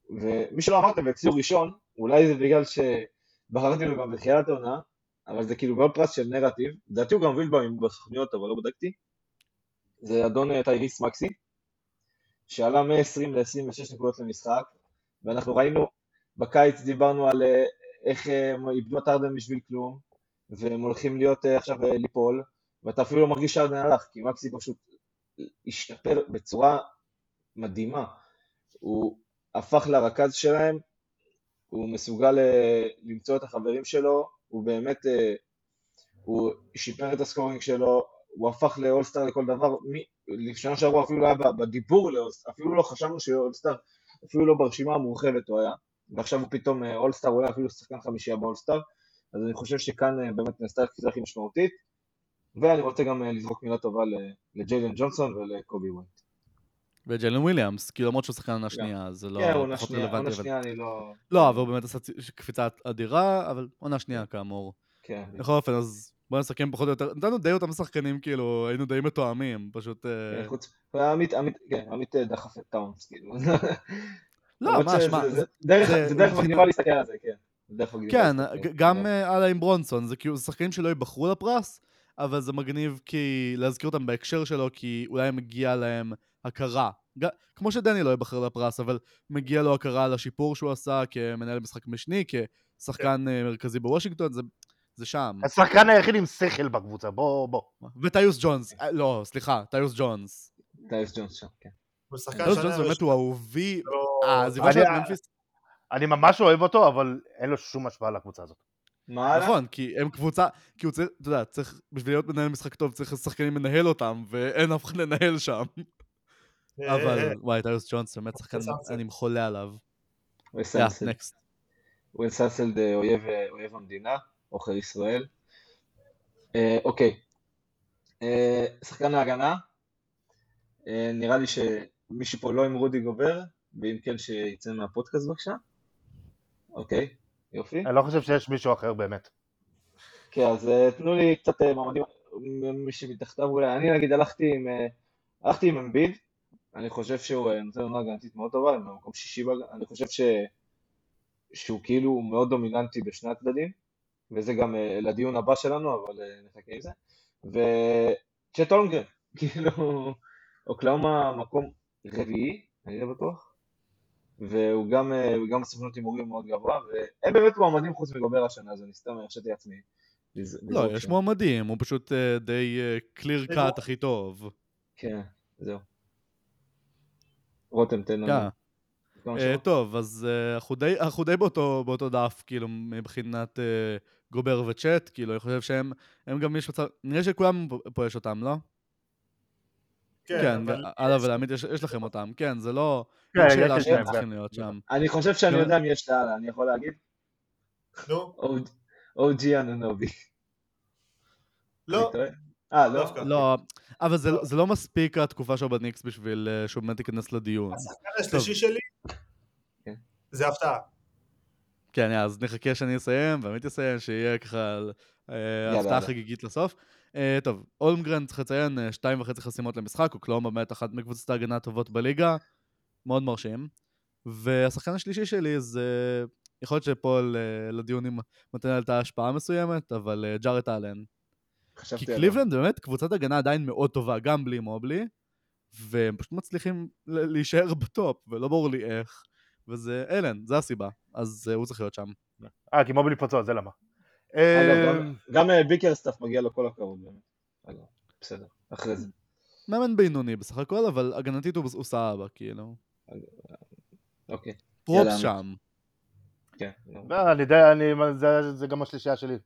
ומי שלא אמרתם והציעו ראשון, אולי זה בגלל שבחרתי לו גם בתחילת העונה, אבל זה כאילו מאוד פרס של נרטיב, לדעתי הוא גם הוביל בו בסוכניות, אבל לא בדקתי, זה אדון אה, טייריס מקסי, שעלה מ-20 ל-26 נקודות למשחק, ואנחנו ראינו, בקיץ דיברנו על אה, איך אה, הם איבדו את ארדן בשביל כלום, והם הולכים להיות אה, עכשיו אה, ליפול, ואתה אפילו לא מרגיש שארדן הלך, כי מקסי פשוט השתפר בצורה מדהימה. הוא הפך לרכז שלהם, הוא מסוגל אה, למצוא את החברים שלו, הוא באמת, אה, הוא שיפר את הסקורינג שלו, הוא הפך לאולסטאר לכל דבר, שנה שעברה אפילו היה בדיבור לאולסטאר, אפילו לא חשבנו שהוא אולסטאר, אפילו לא ברשימה המורחבת הוא היה, ועכשיו הוא פתאום אה, אולסטאר, אולי אפילו שחקן חמישייה באולסטאר, אז אני חושב שכאן באמת נעשתה הקפיצה הכי משמעותית, ואני רוצה גם לזרוק מילה טובה לג'יילן ג'ונסון ולקובי ווייט. וג'יילן וויליאמס, כי למרות שהוא שחקן עונה שנייה, אז זה לא כן, עונה שנייה, עונה שנייה אני לא... לא, אבל הוא באמת עשה קפיצה אדירה, אבל עונה שנייה כאמור. כן, בכל אופן, אז בוא נסכם פחות או יותר. נתנו די אותם שחקנים, כאילו, היינו די מתואמים, פשוט... אה, כן, חוץ... עמית, עמית, כן, עמית אה, דחף את טאונס, כאילו. [laughs] לא, מה, שמע, זה- דרך- מגניבה להסתכל על זה, כן. כן, גם כן. אה, הלאה עם ברונסון, זה כאילו שחקנים שלא ייבחרו לפרס, אבל זה מגניב כי להזכיר אותם בהקשר שלו, כי אולי מגיע להם הכרה. ג... כמו שדני לא ייבחר לפרס, אבל מגיע לו הכרה על השיפור שהוא עשה כמנהל משחק משני, כשחקן אה, מרכזי בוושינגטון, זה, זה שם. השחקן היחיד עם שכל בקבוצה, בוא, בוא. וטיוס ג'ונס, אה, לא, סליחה, טיוס ג'ונס. טיוס ג'ונס שם, כן. טיוס ג'ונס באמת הוא אהובי, לא- העזיבה את ממפיס, אני ממש אוהב אותו, אבל אין לו שום השפעה לקבוצה הזאת. מה? נכון, כי הם קבוצה, כי הוא צריך, אתה יודע, צריך, בשביל להיות מנהל משחק טוב צריך שחקנים לנהל אותם, ואין אף אחד לנהל שם. אה, אבל אה, וואי, טייוס ג'ונס באמת שחקן. אני חולה עליו. וויל. ווס אנסלד אה, אויב, המדינה, עוכר ישראל. אוקיי. שחקן ההגנה. אה, נראה לי שמישהו פה לא עם רודי גובר, ואם כן שיצא מהפודקאסט בבקשה. אוקיי, יופי. אני לא חושב שיש מישהו אחר באמת. כן, אז אה, תנו לי קצת אה, מועמדים, מי שמתחתיו אולי. אני נגיד הלכתי עם, אה, הלכתי עם אמביד, אני חושב שהוא אה, נותן עונה הגנתית מאוד טובה, הם במקום שישי, אני חושב ש... שהוא כאילו מאוד דומיננטי בשני הצדדים, וזה גם אה, לדיון הבא שלנו, אבל אה, נחכה עם זה. וצ'ט אולמגרן, [laughs] כאילו, אוקלאומה מקום רביעי, אני לא בטוח, והוא גם, אה, גם בסוכנות הימורים מאוד גבוה, והם באמת מועמדים חוץ מגובר השנה, אז אני סתם הרשיתי לעצמי. לא, יש שם. מועמדים, הוא פשוט אה, די קליר זה קאט הכי טוב. כן, זהו. רותם, תן לנו. שעות. טוב, אז אה, אנחנו די- אנחנו די באותו באותו דף, כאילו, מבחינת אה, גובר וצ'אט, כאילו, אני חושב שהם, הם גם יש מצב, נראה שכולם פה יש אותם, לא? כן, אבל הלאה ולעמית יש יש לכם אותם, כן, זה לא כן, לא שאלה שהם כן. צריכים להיות שם. אני חושב שאני גם- יודע אם יש לאללה, אני יכול להגיד? נו, אוג'י אננובי. לא? אה, לא? לא, אבל זה לא- זה לא מספיק התקופה שלו בניקס בשביל אה, שהוא באמת ייכנס לדיון. השחקן השלישי שלי כן. זה הפתעה. כן, אז נחכה שאני אסיים, ועמית יסיים, שיהיה ככה אה, הפתעה. חגיגית לסוף. אה, טוב, הולמגרן צריך לציין, אה, שתיים וחצי חסימות למשחק, אוקלהומה באמת אחת מקבוצות ההגנה הטובות בליגה, מאוד מרשים. והשחקן השלישי שלי זה, יכול להיות שפה ל- לדיונים נותן עלתה השפעה מסוימת, אבל אה, ג'ארט אלן. כי. קליבלנד באמת קבוצת הגנה עדיין מאוד טובה, גם בלי מובלי, והם פשוט מצליחים ל- להישאר בטופ, ולא ברור לי איך. וזה אלן, זה הסיבה. אז אה, הוא צריך להיות שם. אה, כי מובלי פצוע, זה למה. אה, גם- אה, ביקרסטאפ מגיע לו כל הכבוד בסדר, אחרי זה. מאמן בינוני בסך הכל, אבל הגנתית הוא סבבה, כאילו. אוקיי, props שם. כן. לא. אני יודע, אני- זה- זה גם השלישייה שלי.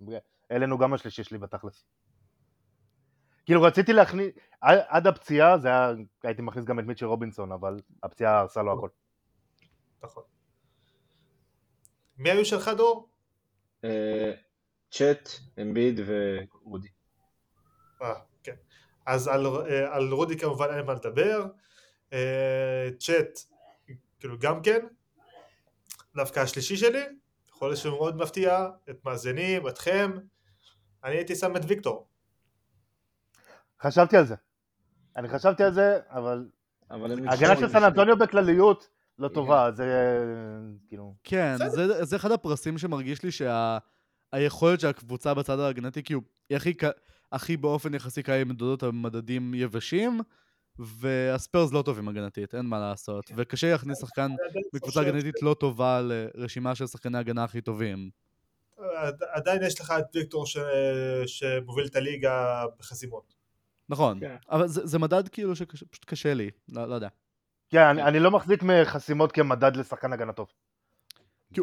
הוא גם השלישי שלי בתכלס. כאילו רציתי להכניס, עד- עד הפציעה זה היה, הייתי מכניס גם את מיטשל רובינסון, אבל הפציעה הרסה לו הכל. נכון. מי היו שלך דור? אה, צ'אט, אמביד ורודי. אה, כן. אז על, אה, על רודי כמובן אין מה לדבר. אה, צ'אט, כאילו גם כן. דווקא השלישי שלי, יכול להיות שהוא מאוד מפתיע, את מאזינים, אתכם. אני הייתי שם את ויקטור. חשבתי על זה. אני חשבתי על זה, אבל אבל נבחרו של סן אנטוניו בכלליות לא טובה, זה כאילו... כן. זה, זה אחד הפרסים שמרגיש לי שהיכולת של הקבוצה בצד ההגנתי, כי הוא היא הכי, הכי באופן יחסי קל למדודות במדדים יבשים, והספיירס לא טובים הגנתית, אין מה לעשות. וקשה להכניס שחקן בקבוצה הגנתית לא טובה לרשימה של שחקני ההגנה הכי טובים. עד- עדיין יש לך את ויקטור ש... שמוביל את הליגה בחסימות. נכון, כן. אבל זה, זה מדד כאילו שפשוט קשה לי, לא, לא יודע. כן, אני- אני לא מחזיק מחסימות כמדד לשחקן הגנה טוב.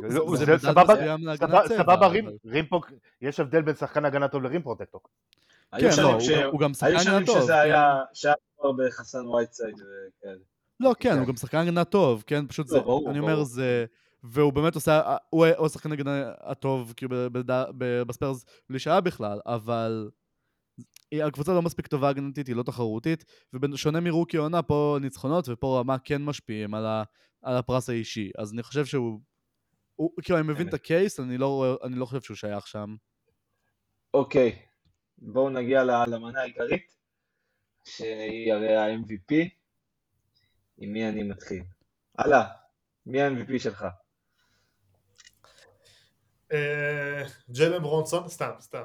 זה- סבבה- סבבה- צבע. סבבה, אבל- rim- rim פוק, יש הבדל בין שחקן הגנה טוב ל rim protector. היו כן, לא, הוא גם- הוא גם שחקן היו שנים הגנה טוב, שזה כן. היה, שהיה כבר בחסן וייטסייד וכאלה. לא, כן, כן. הוא גם שחקן הגנה טוב, כן, פשוט לא, זה, אני אומר. זה, והוא באמת עושה, הוא השחקן הגנה הטוב, כאילו, בספיירס, בלי שעה בכלל, אבל הקבוצה לא מספיק טובה הגנתית, היא לא תחרותית, ובשונה מרוקי עונה, פה ניצחונות ופה רמה כן משפיעים על, ה, על הפרס האישי, אז אני חושב שהוא, הוא, כאילו, אני מבין אמת. את הקייס, אני לא, אני לא חושב שהוא שייך שם. אוקיי, בואו נגיע למנה העיקרית, שהיא הרי ה-MVP. עם מי אני מתחיל? הלאה, מי ה-MVP שלך? אה, ג'לן ברונסון, סתם, סתם.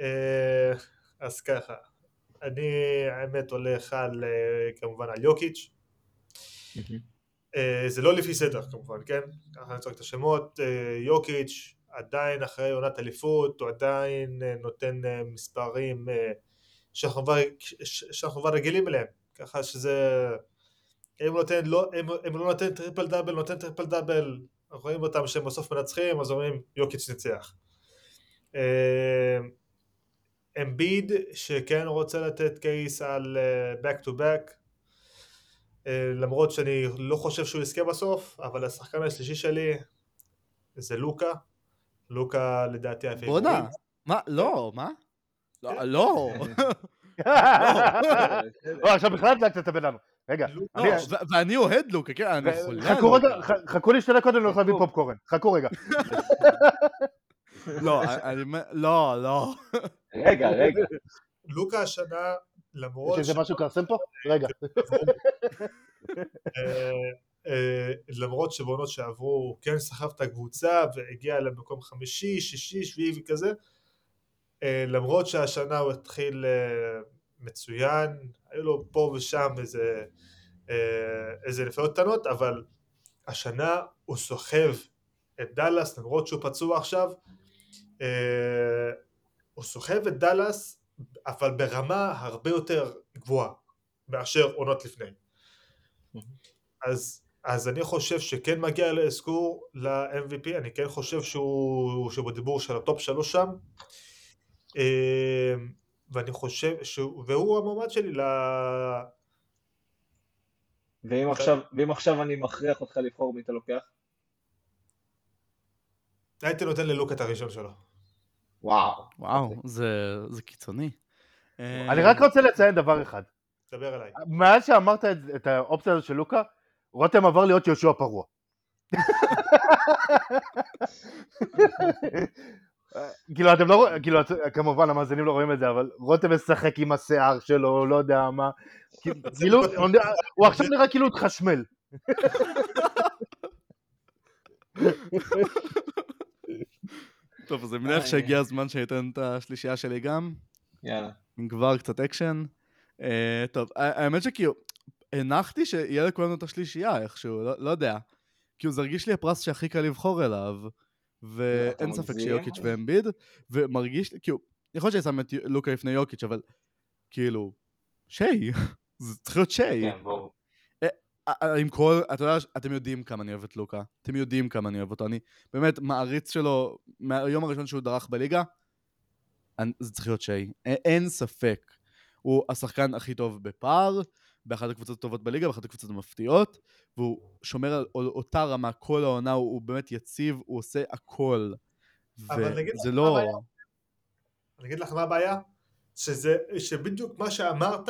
אה, אז ככה, אני האמת הולך על אה, כמובן על יוקיץ', זה לא לפי סדר כמובן, כן? ככה אני צועק את השמות, אה, יוקיץ' עדיין אחרי עונת אליפות, הוא עדיין אה, נותן אה, מספרים אה, שאנחנו כבר, רגילים אליהם, ככה שזה, אם הוא נותן, לא, אם, אם לא נותן triple double, נותן triple double, רואים אותם שהם בסוף מנצחים, אז אומרים יוקיץ' ניצח. אה, אמביד שכן רוצה לתת case על אה, back to back אה, למרות שאני לא חושב שהוא יזכה בסוף אבל השחקן השלישי שלי זה לוקה לוקה לדעתי הפיבוריט בואנה, מה? לא, מה? לא, לא. [laughs] [laughs] לא, עכשיו בכלל הדלקת את הבן אדם. רגע, לא, ואני אוהד לוקה, כן, אני חולה. חכו רגע, חכו לי שתי דקות, אני הולך להביא פופקורן. חכו רגע. לא, אני... לא, לא. רגע, רגע. לוקה השנה למרות יש איזה משהו קרסם פה? רגע. [laughs] אה, אה, למרות שבעונות שעברו כן סחב את הקבוצה והגיע למקום חמישי, שישי, שביעי וכזה אה, למרות שהשנה הוא התחיל מצוין, היו לו פה ושם איזה איזה נפילות קטנות אבל השנה הוא סוחב את דאלאס למרות שהוא פצוע עכשיו הוא סוחב את דאלאס אבל ברמה הרבה יותר גבוהה מאשר עונות לפני אז, אז אני חושב שכן מגיע לאזכור ל-MVP, אני כן חושב שהוא, שהוא בדיבור של הטופ שלוש שם, אה, ואני חושב שהוא, והוא המועמד שלי ל... ואם עכשיו, ואם עכשיו אני מכריח אותך לבחור מי אתה לוקח? הייתי נותן ללוק את הראשון שלו. וואו. וואו, זה זה קיצוני. אני רק רוצה לציין דבר אחד. דבר אליי. מאז שאמרת את, את האופציה הזו של לוקה, רותם עבר להיות יהושע פרוע. [laughs] כאילו אתם לא רואים, כאילו כמובן המאזינים לא רואים את זה, אבל רותם משחק עם השיער שלו, לא יודע מה. [laughs] כאילו, הוא עכשיו נראה כאילו התחשמל. [laughs] טוב, אז אני מניח שהגיע הזמן שאני אתן את השלישייה שלי גם. יאללה. כבר קצת אקשן. אה, טוב, האמת שכאילו, הנחתי שיהיה לכולנו את השלישייה איכשהו, לא, לא יודע. כאילו זה הרגיש לי הפרס שהכי קל לבחור אליו, ואין ספק? שיוקיץ' ואמביד, ומרגיש לי, כאילו, יכול להיות שאני שם את לוקה לפני יוקיץ', אבל כאילו, שיי, [laughs] זה צריך להיות שיי. כן, ברור. אה, עם כל, אתה יודע, אתם יודעים כמה אני אוהב את לוקה, אתם יודעים כמה אני אוהב אותו, אני באמת מעריץ שלו מהיום הראשון שהוא דרך בליגה, אני, זה צריך להיות שיי, אין ספק. הוא השחקן הכי טוב בפער, באחת הקבוצות הטובות בליגה, באחת הקבוצות המפתיעות, והוא שומר על על אותה רמה כל העונה, הוא, הוא באמת יציב, הוא עושה הכל. וזה לא... אני אגיד לך מה הבעיה? שזה, שבדיוק מה שאמרת,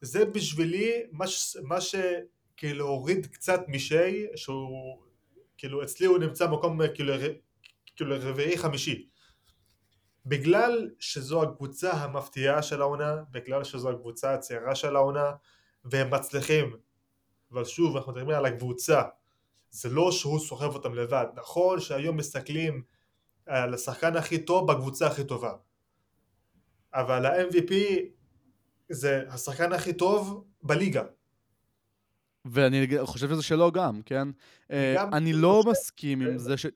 זה בשבילי מה, ש, מה שכאילו הוריד קצת משי, שהוא, כאילו אצלי הוא נמצא מקום כאילו, כאילו רביעי חמישי. בגלל שזו הקבוצה המפתיעה של העונה, בגלל שזו הקבוצה הצעירה של העונה, והם מצליחים. אבל שוב, אנחנו מדברים על הקבוצה. זה לא שהוא סוחב אותם לבד. נכון שהיום מסתכלים על השחקן הכי טוב בקבוצה הכי טובה. אבל ה-MVP זה השחקן הכי טוב בליגה. ואני חושב שזה שלו גם, כן? אה, אני לא מסכים עם זה ש...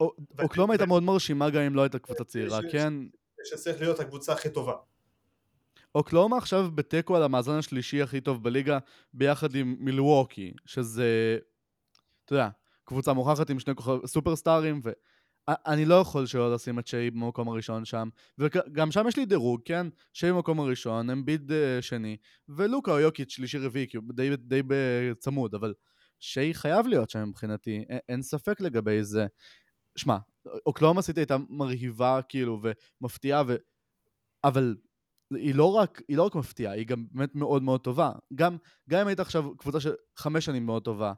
או- ו- אוקלאומה הייתה ו- מאוד מרשימה גם אם לא הייתה קבוצה צעירה, כן? שצריך להיות הקבוצה הכי טובה. אוקלאומה עכשיו בתיקו על המאזן השלישי הכי טוב בליגה ביחד עם מילווקי, שזה, אתה יודע, קבוצה מוכחת עם שני כוכב, סופרסטארים, ואני לא יכול שלא לשים את שיי במקום הראשון שם, וגם שם יש לי דירוג, כן? שיי במקום הראשון, אמביד uh, שני, ולוקה או יוקיץ' שלישי רביעי, כאילו די, די בצמוד, אבל שיי חייב להיות שם מבחינתי, אין ספק לגבי זה. שמע, אוקלאומה סיטי הייתה מרהיבה כאילו ומפתיעה, ו... אבל היא לא רק, היא לא רק מפתיעה, היא גם באמת מאוד מאוד טובה. גם, גם אם היית עכשיו קבוצה של חמש שנים מאוד טובה,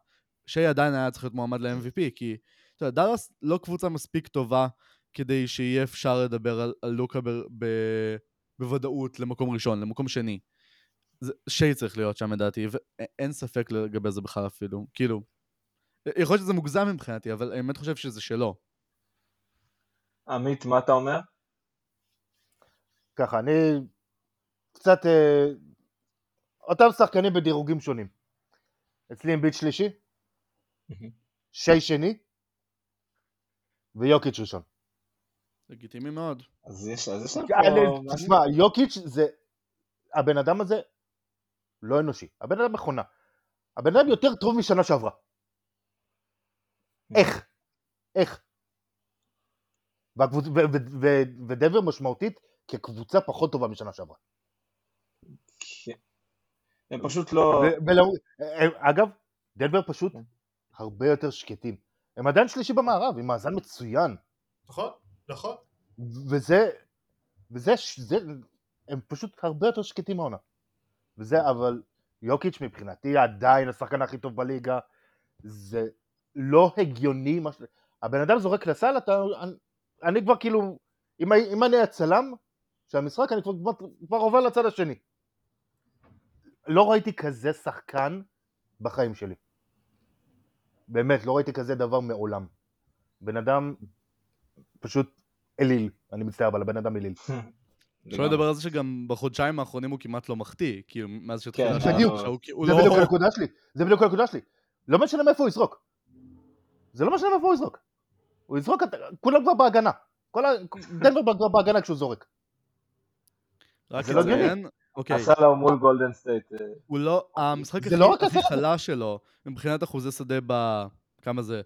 שיי עדיין היה צריך להיות מועמד ל-MVP, כי אתה יודע, דאלאס לא קבוצה מספיק טובה כדי שיהיה אפשר לדבר על, על לוקה ב, ב, בוודאות למקום ראשון, למקום שני. זה, שיי צריך להיות שם לדעתי, ואין ספק לגבי זה בכלל אפילו. כאילו, יכול להיות שזה מוגזם מבחינתי, אבל אני באמת חושב שזה שלו. עמית, מה אתה אומר? ככה, אני קצת... אה, אותם שחקנים בדירוגים שונים. אצלי אמביט שלישי, שי שני, ויוקיץ' ראשון. לגיטימי מאוד. אז יש אז יש אני- פה... מעניין. תשמע, יוקיץ' זה... הבן אדם הזה לא אנושי. הבן אדם מכונה. הבן אדם יותר טוב משנה שעברה. איך? איך? והקבוצ... ו- ו- ו- ודנבר משמעותית כקבוצה פחות טובה משנה שעברה. כן. הם פשוט לא... ולא- הם- אגב, דנבר פשוט כן. הרבה יותר שקטים. הם עדיין שלישי במערב, עם מאזן מצוין. נכון, נכון. וזה, וזה, זה, הם פשוט הרבה יותר שקטים מהעונה. וזה, אבל יוקיץ' מבחינתי עדיין השחקן הכי טוב בליגה. זה לא הגיוני מה ש... הבן אדם זורק לסל, אתה... אני, אני כבר כאילו... אם, אם אני הצלם של המשחק, אני כבר, כבר עובר לצד השני. לא ראיתי כזה שחקן בחיים שלי. באמת, לא ראיתי כזה דבר מעולם. בן אדם פשוט אליל, אני מצטער, אבל הבן אדם אליל. [laughs] אפשר לדבר על זה שגם בחודשיים האחרונים הוא כמעט לא מחטיא, כאילו מאז שהתחיל כן, השנה, הוא זה לא... בדיוק הנקודה שלי, זה בדיוק הנקודה שלי. לא משנה מאיפה הוא יזרוק. זה לא משנה מאיפה הוא יזרוק. הוא יזרוק, את- כולם כבר בהגנה. כל ה... דנבר כבר בהגנה כשהוא זורק. רק זה לא. לציין, אוקיי, עשה לו מול גולדן סטייט. אה, הוא לא, המשחק זה הכי לא הכי. חלש שלו, מבחינת אחוזי שדה ב... כמה זה?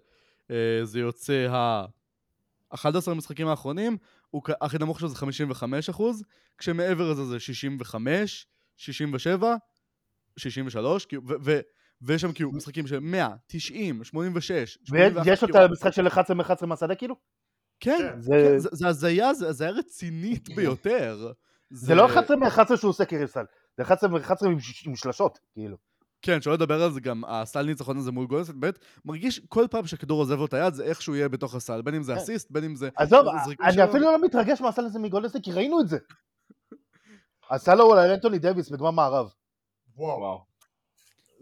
אה, זה יוצא ה... 11 המשחקים האחרונים, הוא הכי נמוך שלו זה 55 אחוז, כשמעבר לזה זה 65, 67, 63, כאילו, ו- ו- ויש שם כאילו משחקים של 100, 90, 86, 81, ויש לו כאילו, את המשחק של 11 מ-11 מהשדה כאילו? כן, כן. זה- כן, זה זה הזיה, זה הזיה רצינית ביותר. זה לא 11 מ-11 שהוא עושה קריסל. זה 11 מ-11 עם שלשות, כאילו. כן, שלא לדבר על זה גם, הסל ניצחון הזה מול גולדסט, באמת, מרגיש כל פעם שהכדור עוזב לו את היד, זה איך שהוא יהיה בתוך הסל, בין אם זה כן. אסיסט, בין אם זה... עזוב, אני. אפילו לא מתרגש מהסל הזה מגולדסטי, כי ראינו את זה. עשה לו על אנטוני דוויס בגמר מערב. וואו.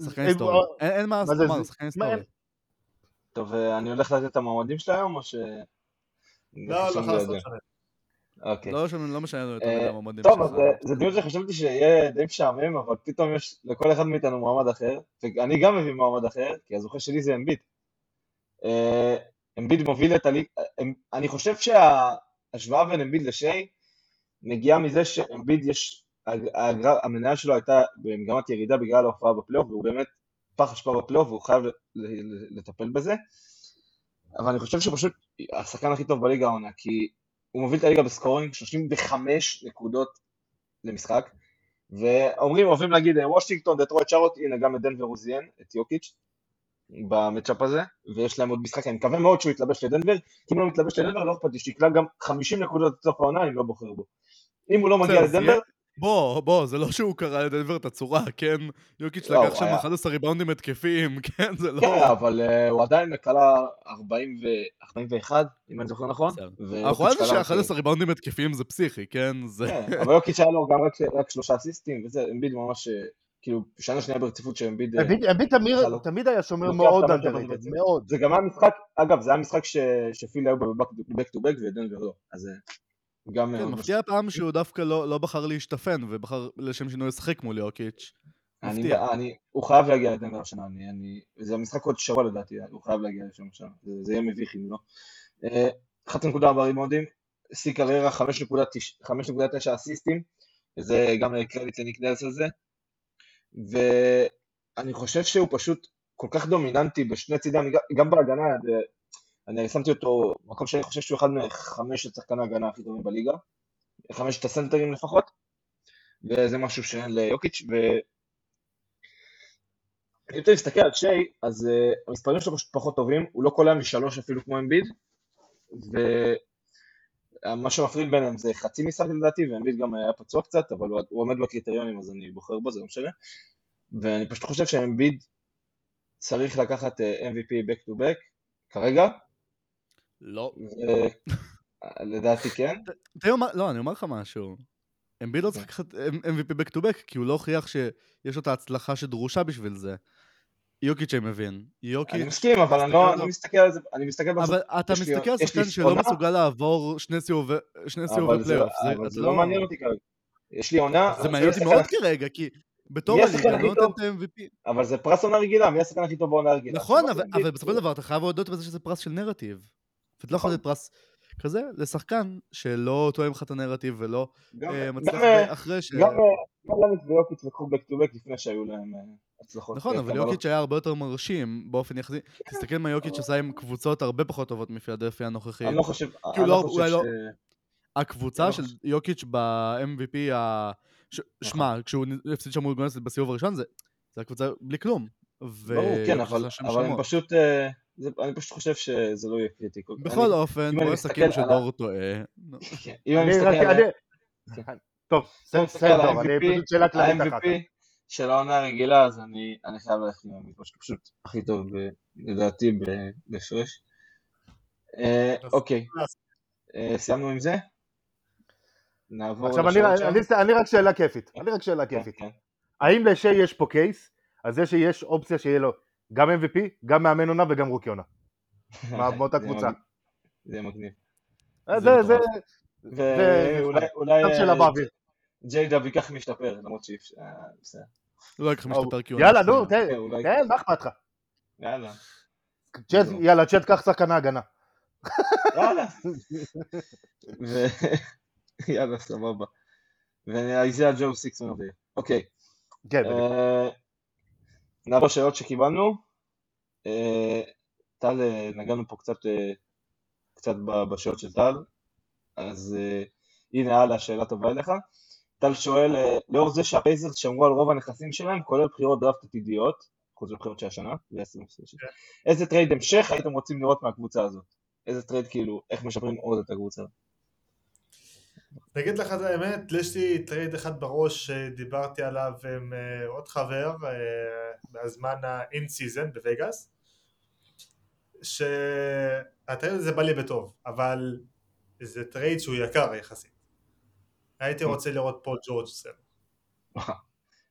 שחקן היסטורי. אין- מה לומר, שחקן היסטורי. טוב, אה, אני הולך לתת את המועמדים של היום, או ש... לא, לא אוקיי. לא משנה- לא משנה לנו יותר אה, מדי טוב. אז אה, זה דיון שחשבתי שיהיה די משעמם, אבל פתאום יש לכל אחד מאיתנו מועמד אחר, ואני גם מביא מועמד אחר, כי הזוכה שלי זה אמביט. אה, אמביד מוביל את הליג, אה, אני חושב שההשוואה בין אמביד לשיי מגיעה מזה שאמביד יש, המניה שלו הייתה במגמת ירידה בגלל ההופעה בפלייאוף, והוא באמת פח אשפה בפלייאוף, והוא חייב לטפל בזה. אבל אני חושב שהוא פשוט השחקן הכי טוב בליגה העונה, כי הוא מוביל את הליגה ב scoring, 35 נקודות למשחק, ואומרים, אוהבים להגיד אה, וושינגטון, דטרויט שרוט, הנה גם את דנבר הוא זיין, את יוקיץ' במצ'אפ הזה, ויש להם עוד משחק, אני מקווה מאוד שהוא יתלבש לדנבר, כי אם הוא לא מתלבש לדנבר, לא אכפת לי שיקלע גם 50 נקודות לסוף העונה, אני לא בוחר בו. אם הוא לא מגיע לדנבר, בוא, בוא, זה לא שהוא קרא לדנבר את הצורה, כן? יוקיץ' לא, לקח שם היה- 11 ריבאונדים התקפיים, [laughs] כן? זה לא... כן, אבל אה, הוא עדיין קלע 40 ו- 41, אם אני זוכר נכון, אנחנו יודעים קלע רק- ש-11 ריבאונדים התקפיים זה פסיכי, כן? זה... כן, אבל יוקיץ' היה לו גם רק- רק שלושה אסיסטים, וזה, אמביד ממש, אה, כאילו, שנה שנייה ברציפות שאמביד... אה, לא. תמיד היה שומר מאוד underrated, ברצינות. מאוד. זה גם היה משחק, אגב, זה היה משחק שפיל היו בבק טו בק ודנבר לא, אז גם כן, מאוד מפתיע הפעם שהוא דווקא לא לא בחר להשתפן, ובחר לשם שינוי לשחק מול יוקיץ'. אני, מפתיע. אני, הוא חייב להגיע לדנבר השנה, אני, אני, זה המשחק עוד שבוע לדעתי, הוא חייב להגיע לשם השנה, זה, זה יהיה מביך אם לא. אה, 11.4 רימונדים, שיא קריירה 5.9 אסיסטים, זה גם קרדיט לניק נרס על זה, ואני חושב שהוא פשוט כל כך דומיננטי בשני צידי, גם- בהגנה, זה, אני שמתי אותו מקום שאני חושב שהוא אחד מחמשת שחקני ההגנה הכי טובים בליגה, חמשת הסנטרים לפחות, וזה משהו שאין ליוקיץ', ו... אם אתה מסתכל על שי, אז uh, המספרים שלו פשוט פחות טובים, הוא לא קולע משלוש אפילו כמו אמביד, ומה שמפריד ביניהם זה חצי משחק לדעתי, ואמביד גם היה פצוע קצת, אבל הוא, הוא עומד בקריטריונים אז אני בוחר בו, זה לא משנה, ואני פשוט חושב שאמביד צריך לקחת uh, MVP back to back, כרגע, לא. לדעתי כן, לא, אני אומר לך משהו. אמביד לא צריך לקחת MVP back to back, כי הוא לא הוכיח שיש לו את ההצלחה שדרושה בשביל זה. יוקיץ' אני מבין. אני יוקיץ', מסכים, אבל אני לא. אני מסתכל על זה, אני מסתכל בסוף, אבל אתה מסתכל על שחקן שלא מסוגל לעבור שני סיבובי סיבובי אבל זה פלייאוף. לא- אבל זה לא מעניין אותי כרגע. יש לי עונה, זה מעניין אותי מאוד כרגע, כי בתור הליגה אני לא נותן? את ה-MVP. אבל זה פרס עונה רגילה, מי השחקן הכי טוב בעונה רגילה? נכון, אבל, אבל בסופו של דבר אתה חייב להודות בזה שזה פרס של נרטיב. ואתה לא יכול נכון. לתת פרס כזה לשחקן שלא תואם לך את הנרטיב ולא אה, גם, מצליח אה, אחרי ש... גם אה, גם לניץ ויוקיץ' לקחו back to back לפני שהיו להם אה, הצלחות. נכון, אה, אבל קבלות. יוקיץ' היה הרבה יותר מרשים באופן יחסי. תסתכל מה יוקיץ' עשה עם קבוצות הרבה פחות טובות מפילדלפיה הנוכחית. אני לא חושב, כאילו לא- לא לא-. הקבוצה לא של. יוקיץ' ב-MVP. נכון. שמע, כשהוא הפסיד שם מול גונסט בסיבוב הראשון, זה הקבוצה בלי כלום. ברור, כן, אבל שמות. פשוט, אה, זה- אני פשוט חושב שזה לא יהיה קריטי. כל- בכל אני- אופן, בוא נסכם שדור טועה. [laughs] כן, אם אני אני מסתכל. על אני-. טוב, בסדר, אני פשוט שאלה כללית אחת. ה-MVP של העונה הרגילה, אז אני אני חייב ללכת עם המיפו שהוא פשוט הכי טוב ב- לדעתי ב- בהפרש. אה, אוקיי, אה, סיימנו עם זה? נעבור עכשיו אני-. אני- אני רק שאלה כיפית, אני רק שאלה כן, כיפית. כן. האם לשי יש פה קייס על זה שיש אופציה שיהיה לו גם MVP, גם מאמן עונה וגם רוקי עונה? [laughs] מה- מאותה זה קבוצה. זה מגניב. אה, זה זה, ואולי אולי קו שאלה באוויר. ג'יי דאבי כך משתפר, למרות שאי אפשר, אה, בסדר. לא יקח משתפר כי הוא... יאללה, נו, תן, אולי- תן, מה אכפת לך? יאללה, לא. יאללה, צ'אט, קח שחקן ההגנה. יאללה. [laughs] יאללה, סבבה. ואיזיה ג'ו סיקס מרוויח. אוקיי. כן, בדיוק. אה, נעבור שאלות שקיבלנו. אה, טל, אה, נגענו פה קצת, אה, קצת בשאלות של טל, אז הנה הלאה, שאלה טובה אליך. טל שואל, לאור זה שהפייזרס שמרו על רוב הנכסים שלהם, כולל בחירות דראפט עתידיות, חוץ מבחירות של השנה, זה 2026, איזה trade המשך הייתם רוצים לראות מהקבוצה הזאת? איזה trade כאילו, איך משפרים עוד את הקבוצה? אני אגיד לך את האמת, יש לי trade אחד בראש שדיברתי עליו עם עוד חבר אה, בזמן ה-in season בווגאס, שה trade הזה בא לי בטוב, אבל זה trade שהוא יקר יחסית. הייתי רוצה לראות פה ג'ורג' סם. [laughs]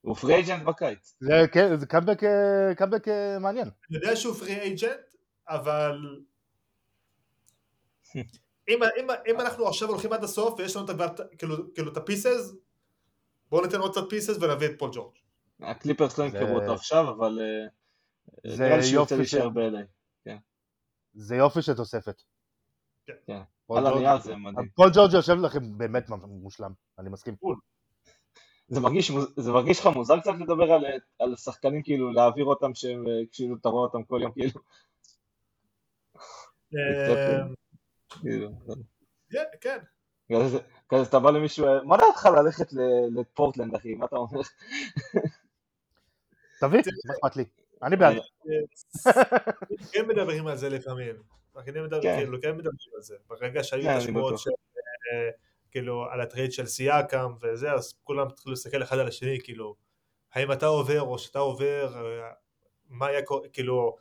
הוא free agent בקיץ. זה כן, זה קאמבק, אה, קאמבק אה, מעניין. אני יודע שהוא free agent, אבל [laughs] אם, אם, אם אנחנו עכשיו הולכים עד הסוף ויש לנו את, כאילו, כאילו את ה pieces, בואו ניתן עוד קצת pieces ונביא את פול ג'ורג'. הקליפרס לא ימכרו אותו עכשיו, אבל אה, זה נראה לי שהוא יופי ירצה ש- להישאר ב-LA. זה יופי של תוספת. כן. פול על ג'ורג'- הנייר זה מדהים. פול ג'ורג' יושב לכם באמת מושלם, אני מסכים. זה מרגיש, מוז- זה מרגיש לך מוזר קצת לדבר על, על שחקנים כאילו, להעביר אותם שהם, אה, כאילו, אתה רואה אותם כל יום, כאילו, אה, כאילו, כן, כן. כזה, אתה בא למישהו, אה, מה דעתך ללכת לפורטלנד אחי, מה אתה אומר? תביא, מה אכפת לי? אני בעד. כן מדברים על זה לפעמים. כן מדברים, כן. כאילו, כן מדברים על זה. ברגע שהיו כן, את השמועות. של, אה, כאילו, על הטרייד של סיאקם וזה, אז כולם התחילו להסתכל אחד על השני, כאילו, האם אתה עובר או שאתה עובר, אה, מה היה, קורה- כאילו,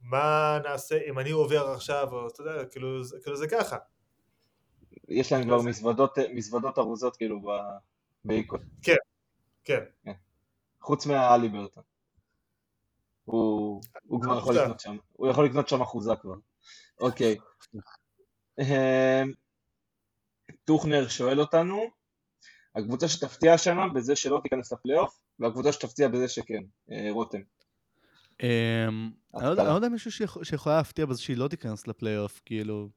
מה נעשה אם אני עובר עכשיו, או אתה יודע, כאילו, זה- כאילו זה ככה. יש להם כבר מזוודות, מזוודות ארוזות כאילו ב- באיקון, כן. חוץ מהאלי ברטון. הוא, הוא כבר יכול. לקנות שם, הוא יכול לקנות שם אחוזה כבר. אוקיי. אמ, טוכנר שואל אותנו, הקבוצה שתפתיע השנה בזה שלא תיכנס לפלייאוף, והקבוצה שתפתיע בזה שכן, אה, רותם. אמ, אני לא יודע- לא מישהו שיכול- שיכולה להפתיע בזה שהיא לא תיכנס לפלייאוף, כאילו...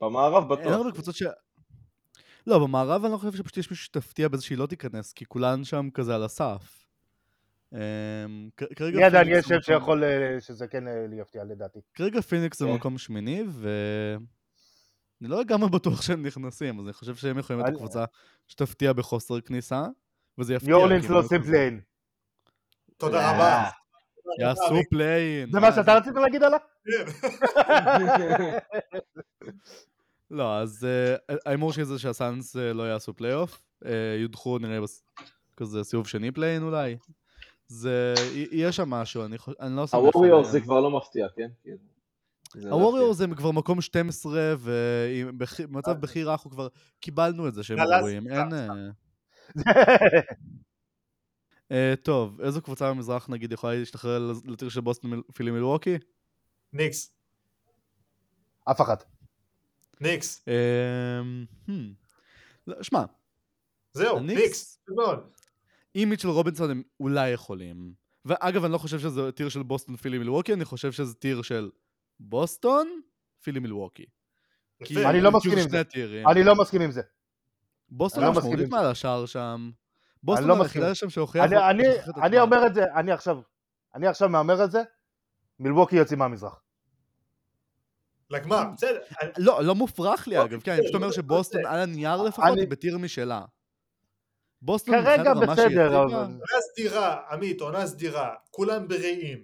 במערב אין הרבה בטוח. קבוצות ש... לא, במערב אני לא חושב שפשוט יש מישהו שתפתיע בזה שהיא לא תיכנס, כי כולן שם כזה על הסף. אמ, כרגע מי עדיין פיניקס יש שם שיכול, אה, שזה כן אה, יפתיע לדעתי. כרגע פיניקס זה כן. מקום שמיני, ו... אני לא לגמרי בטוח שהם נכנסים, אז אני חושב שהם יכולים להיות הקבוצה שתפתיע בחוסר כניסה, וזה יפתיע. כי הם לא עושים פליין. [laughs] תודה אה, רבה. יעשו play-in. זה מה שאתה רצית להגיד עליו? [laughs] לא, אז אה, ההימור שלי זה שהסאנס אה, לא יעשו פלייאוף, אה, יודחו נראה כזה סיבוב שני play-in אולי. זה, י- יש שם משהו, אני אני לא סומך הווריורס. זה כבר לא מפתיע, כן? זה לא הווריורס הם כבר מקום 12, ובמצב בכי רע כבר קיבלנו את זה שהם גרועים. אין... אה, אה, טוב, איזו קבוצה במזרח נגיד יכולה להשתחל ל tier של בוסטון פילי מילווקי? ניקס, אף אחת. ניקס, אמ, hmm. לא, שמע, זהו, ניקס. עם מיטשל רובינסון הם אולי יכולים. ואגב, אני לא חושב שזה tier של בוסטון פילי מילווקי, אני חושב שזה tier של בוסטון, פילי מילווקי. יפה. אני לא מסכים עם זה. אני לא מסכים עם זה. בוסטון לא מסכים משמעותית. מעל השאר שם. בוסטון לא. היחידה שם שהוכיח... אני-. אומר את זה, אני עכשיו, אני עכשיו מהמר את זה, מילווקי יוצאים מהמזרח. לגמר, בסדר. לא, לא מופרך לי אגב, כן, אני פשוט אומר לא, שבוסטון על הנייר לפחות אני- היא בטיר משלה. בוסטון כרגע בסדר, אבל... עונה סדירה, עמית, עונה סדירה, כולם בריאים.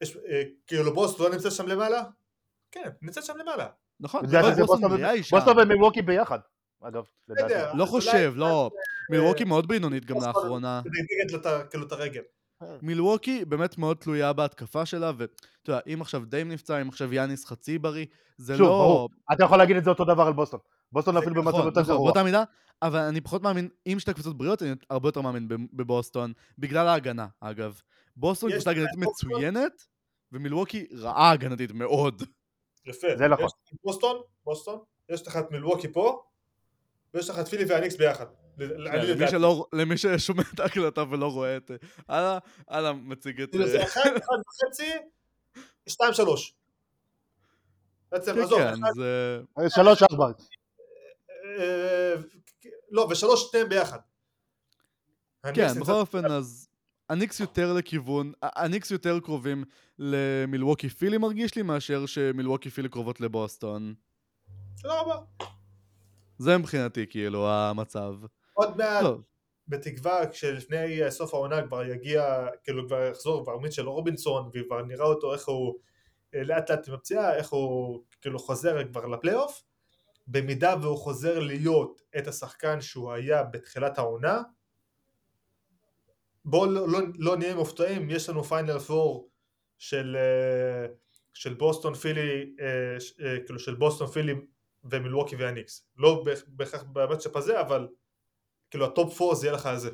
יש, אה, כאילו בוסטון לא נמצאת שם למעלה? כן, נמצאת שם למעלה. נכון, בוסטון ומילווקי ביחד, אגב. לא אולי- חושב, לא. מילווקי אה, מאוד בינונית גם לאחרונה. כאילו את הרגל. מילווקי באמת מאוד תלויה בהתקפה שלה, ואתה יודע, אם עכשיו דיים נפצע, אם עכשיו יאניס חצי בריא, זה שוב, לא... ברור. אתה יכול להגיד את זה אותו דבר על בוסטון. בוסטון זה אפילו נכון, במצב יותר נכון, גרוע. באותה מידה, אבל אני פחות מאמין, אם שתי קבוצות בריאות, אני הרבה יותר מאמין בב- בבוסטון, בגלל ההגנה, אגב. בוסטון יש קבוצה הגנתית? מצוינת, ומילווקי רעה הגנתית מאוד. יפה. זה נכון. יש לך את בוסטון, בוסטון, יש לך את מילווקי פה, ויש לך את פילי והניקס ביחד. כן, למי לדעתי. שלא- למי ששומע את ההקלטה ולא רואה את... הלאה, הלאה, מציג את... זה אחד, אחד וחצי, שתיים שלוש. בעצם, כן, עזוב, כן, זה... שלוש ארבע. אה, לא, ושלוש שניהם ביחד. כן, בכל אופן, אז... הניקס יותר לכיוון, הניקס יותר קרובים למילווקי פילי מרגיש לי, מאשר שמילווקי פילי קרובות לבוסטון. תודה רבה. זה מבחינתי, כאילו, המצב. עוד מעט, בתקווה כשלפני סוף העונה כבר יגיע, כאילו כבר יחזור כבר מיטשל רובינסון וכבר נראה אותו איך הוא אה, לאט לאט עם הפציעה, איך הוא כאילו חוזר כבר לפלייאוף, במידה והוא חוזר להיות את השחקן שהוא היה בתחילת העונה, בואו לא, לא, לא נהיה מופתעים, יש לנו פיינל פור של, אה, של בוסטון פילי, אה, אה, כאילו של בוסטון פילי ומילווקי והניקס, לא בהכ- בהכרח ב matchup הזה, אבל כאילו ה top 4 זה יהיה לך על זה.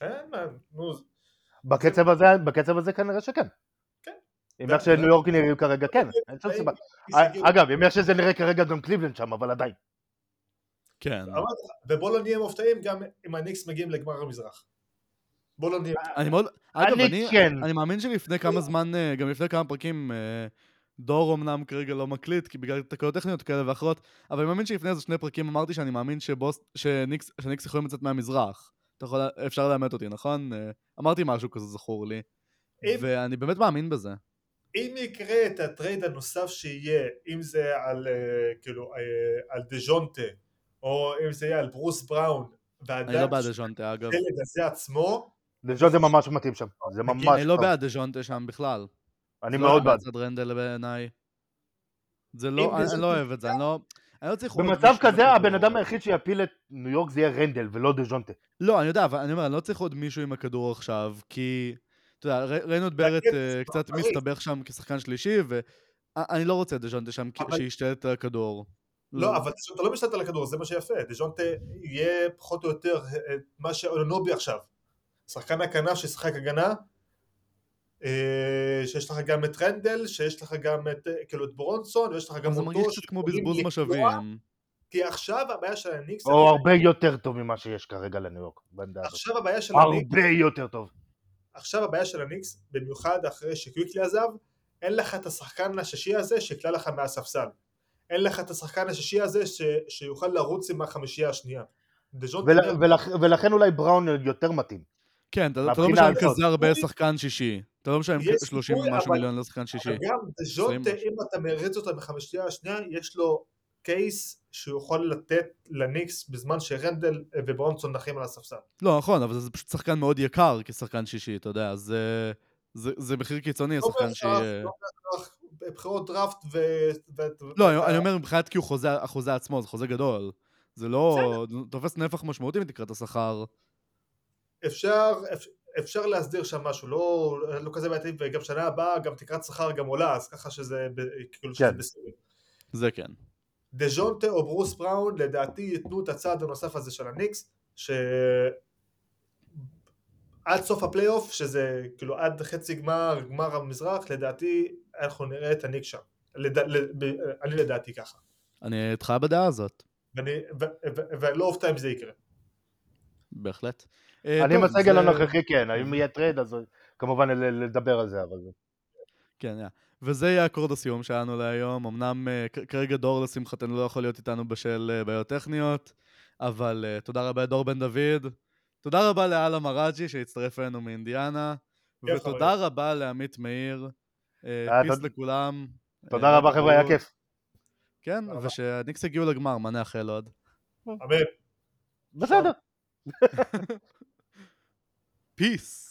אין נו, בקצב הזה, בקצב הזה כנראה שכן. אם איך שניו יורק נראים כרגע, כן. אין שום סיבה. אגב, אם איך שזה נראה כרגע גם קליבלנד שם, אבל עדיין. כן. ובוא לא נהיה מופתעים גם אם הניקס מגיעים לגמר המזרח. בוא לא נהיה... אני מאוד... אגב, אני אני... כן. אני מאמין שלפני כמה זמן, אה, גם לפני כמה פרקים, אה, דור אמנם כרגע לא מקליט, כי בגלל תקלות טכניות כאלה ואחרות, אבל אני מאמין שלפני איזה שני פרקים אמרתי שאני מאמין שבוס... שניקס... שניקס יכולים לצאת מהמזרח. אתה יכול... אפשר לאמת אותי, נכון? אה, אמרתי משהו כזה זכור לי. ואני באמת מאמין בזה. אם יקרה את הטרייד הנוסף שיהיה, אם זה על אה, כאילו אה, על דז'ונטה, או אם זה יהיה על ברוס בראון, אני לא בעד דז'ונטה, אגב. השלד הזה עצמו, דז'ון זה ממש מתאים שם. זה ממש אני לא טוב. בעד דז'ונטה שם בכלל. אני זה לא מאוד בעד. מצד רנדל בעיניי. זה לא... אני- אני דז'ונטה- לא אוהב את זה, אני לא... אני לא צריך... במצב כזה. הבן אדם היחיד שיפיל את ניו יורק זה יהיה רנדל ולא דז'ונטה. לא, אני יודע, אבל אני אומר, אני לא צריך עוד מישהו עם הכדור עכשיו, כי... אתה יודע, ראינו את ברט כן, אה, זה קצת. מסתבך שם כשחקן שלישי, ואני לא רוצה את דז'ונטה שם שישתלט על הכדור. לא, אבל דז'ונטה לא משתלט על הכדור, זה מה שיפה, דז'ונטה יהיה פחות או יותר אה, מה שאוננובי עכשיו. שחקן הכנף שישחק הגנה, אה, שיש לך גם את רנדל, שיש לך גם את, אה, כאילו את ברונסון, ויש לך גם זה אותו, מרגיש קצת כמו בזבוז משאבים. כי עכשיו הבעיה של הניקס, או הרבה יותר טוב ממה שיש כרגע לניו יורק. עכשיו הבעיה של הניקס, הרבה יותר טוב. עכשיו הבעיה של הניקס, במיוחד אחרי שקוויקלי עזב, אין לך את השחקן השישי הזה שיקלע לך מהספסל. אין לך את השחקן השישי הזה ש... שיוכל לרוץ עם החמישייה השנייה. ול- ולכ- ולכן אולי בראון יותר מתאים. כן, אתה אתה לא משלם. כזה הרבה שחקן שישי. אתה לא משלם יש 30 סיכוי, ומשהו אבל- מיליון לשחקן שישי. גם דז'ונטה, משהו. אם אתה מריץ אותו בחמישייה השנייה, יש לו קייס שהוא יכול לתת לניקס בזמן שרנדל וברונסון נחים על הספסל. לא, נכון, אבל זה פשוט שחקן מאוד יקר כשחקן שישי, אתה יודע, זה... זה זה מחיר קיצוני, לא השחקן שיהיה... לא בהכרח, בבחירות דראפט ו... ו- לא, ואתה- אני אומר מבחינת כאילו חוזה, החוזה עצמו, זה חוזה גדול. זה לא... תופס נפח משמעותי מתקרת השכר. אפשר, אפ- אפשר להסדיר שם משהו, לא, לא כזה בעייתי, וגם שנה הבאה גם תקרת שכר גם עולה, אז ככה שזה, כאילו שזה כן. בסדר. זה כן. דז'ונטה או ברוס בראון לדעתי ייתנו את הצעד הנוסף הזה של הניקס, ש... עד סוף הפלייאוף, שזה כאילו עד חצי גמר, גמר המזרח, לדעתי אנחנו נראה את הניקס שם. לד... לד... אני לדעתי ככה. אני איתך בדעה הזאת, ואני, ו, ו, ואני לא אופתע אם זה יקרה. בהחלט. אה, אני טוב, עם הסגל זה- הנוכחי כן, אם יהיה טרייד אז כמובן ל- לדבר על זה, אבל... כן, yeah. וזה יהיה אקורד הסיום שלנו להיום. אמנם אה, כרגע דור לשמחתנו לא יכול להיות איתנו בשל אה, בעיות טכניות, אבל אה, תודה רבה לדור בן דוד. תודה רבה לאללה מראג'י שהצטרף אלינו מאינדיאנה. ותודה רבה לעמית מאיר. פיס תודה- לכולם. תודה רבה חבר'ה, היה. כיף. כן. ושהניקס הגיעו לגמר, מה נאחל עוד? אמן. בסדר. [laughs] פיס.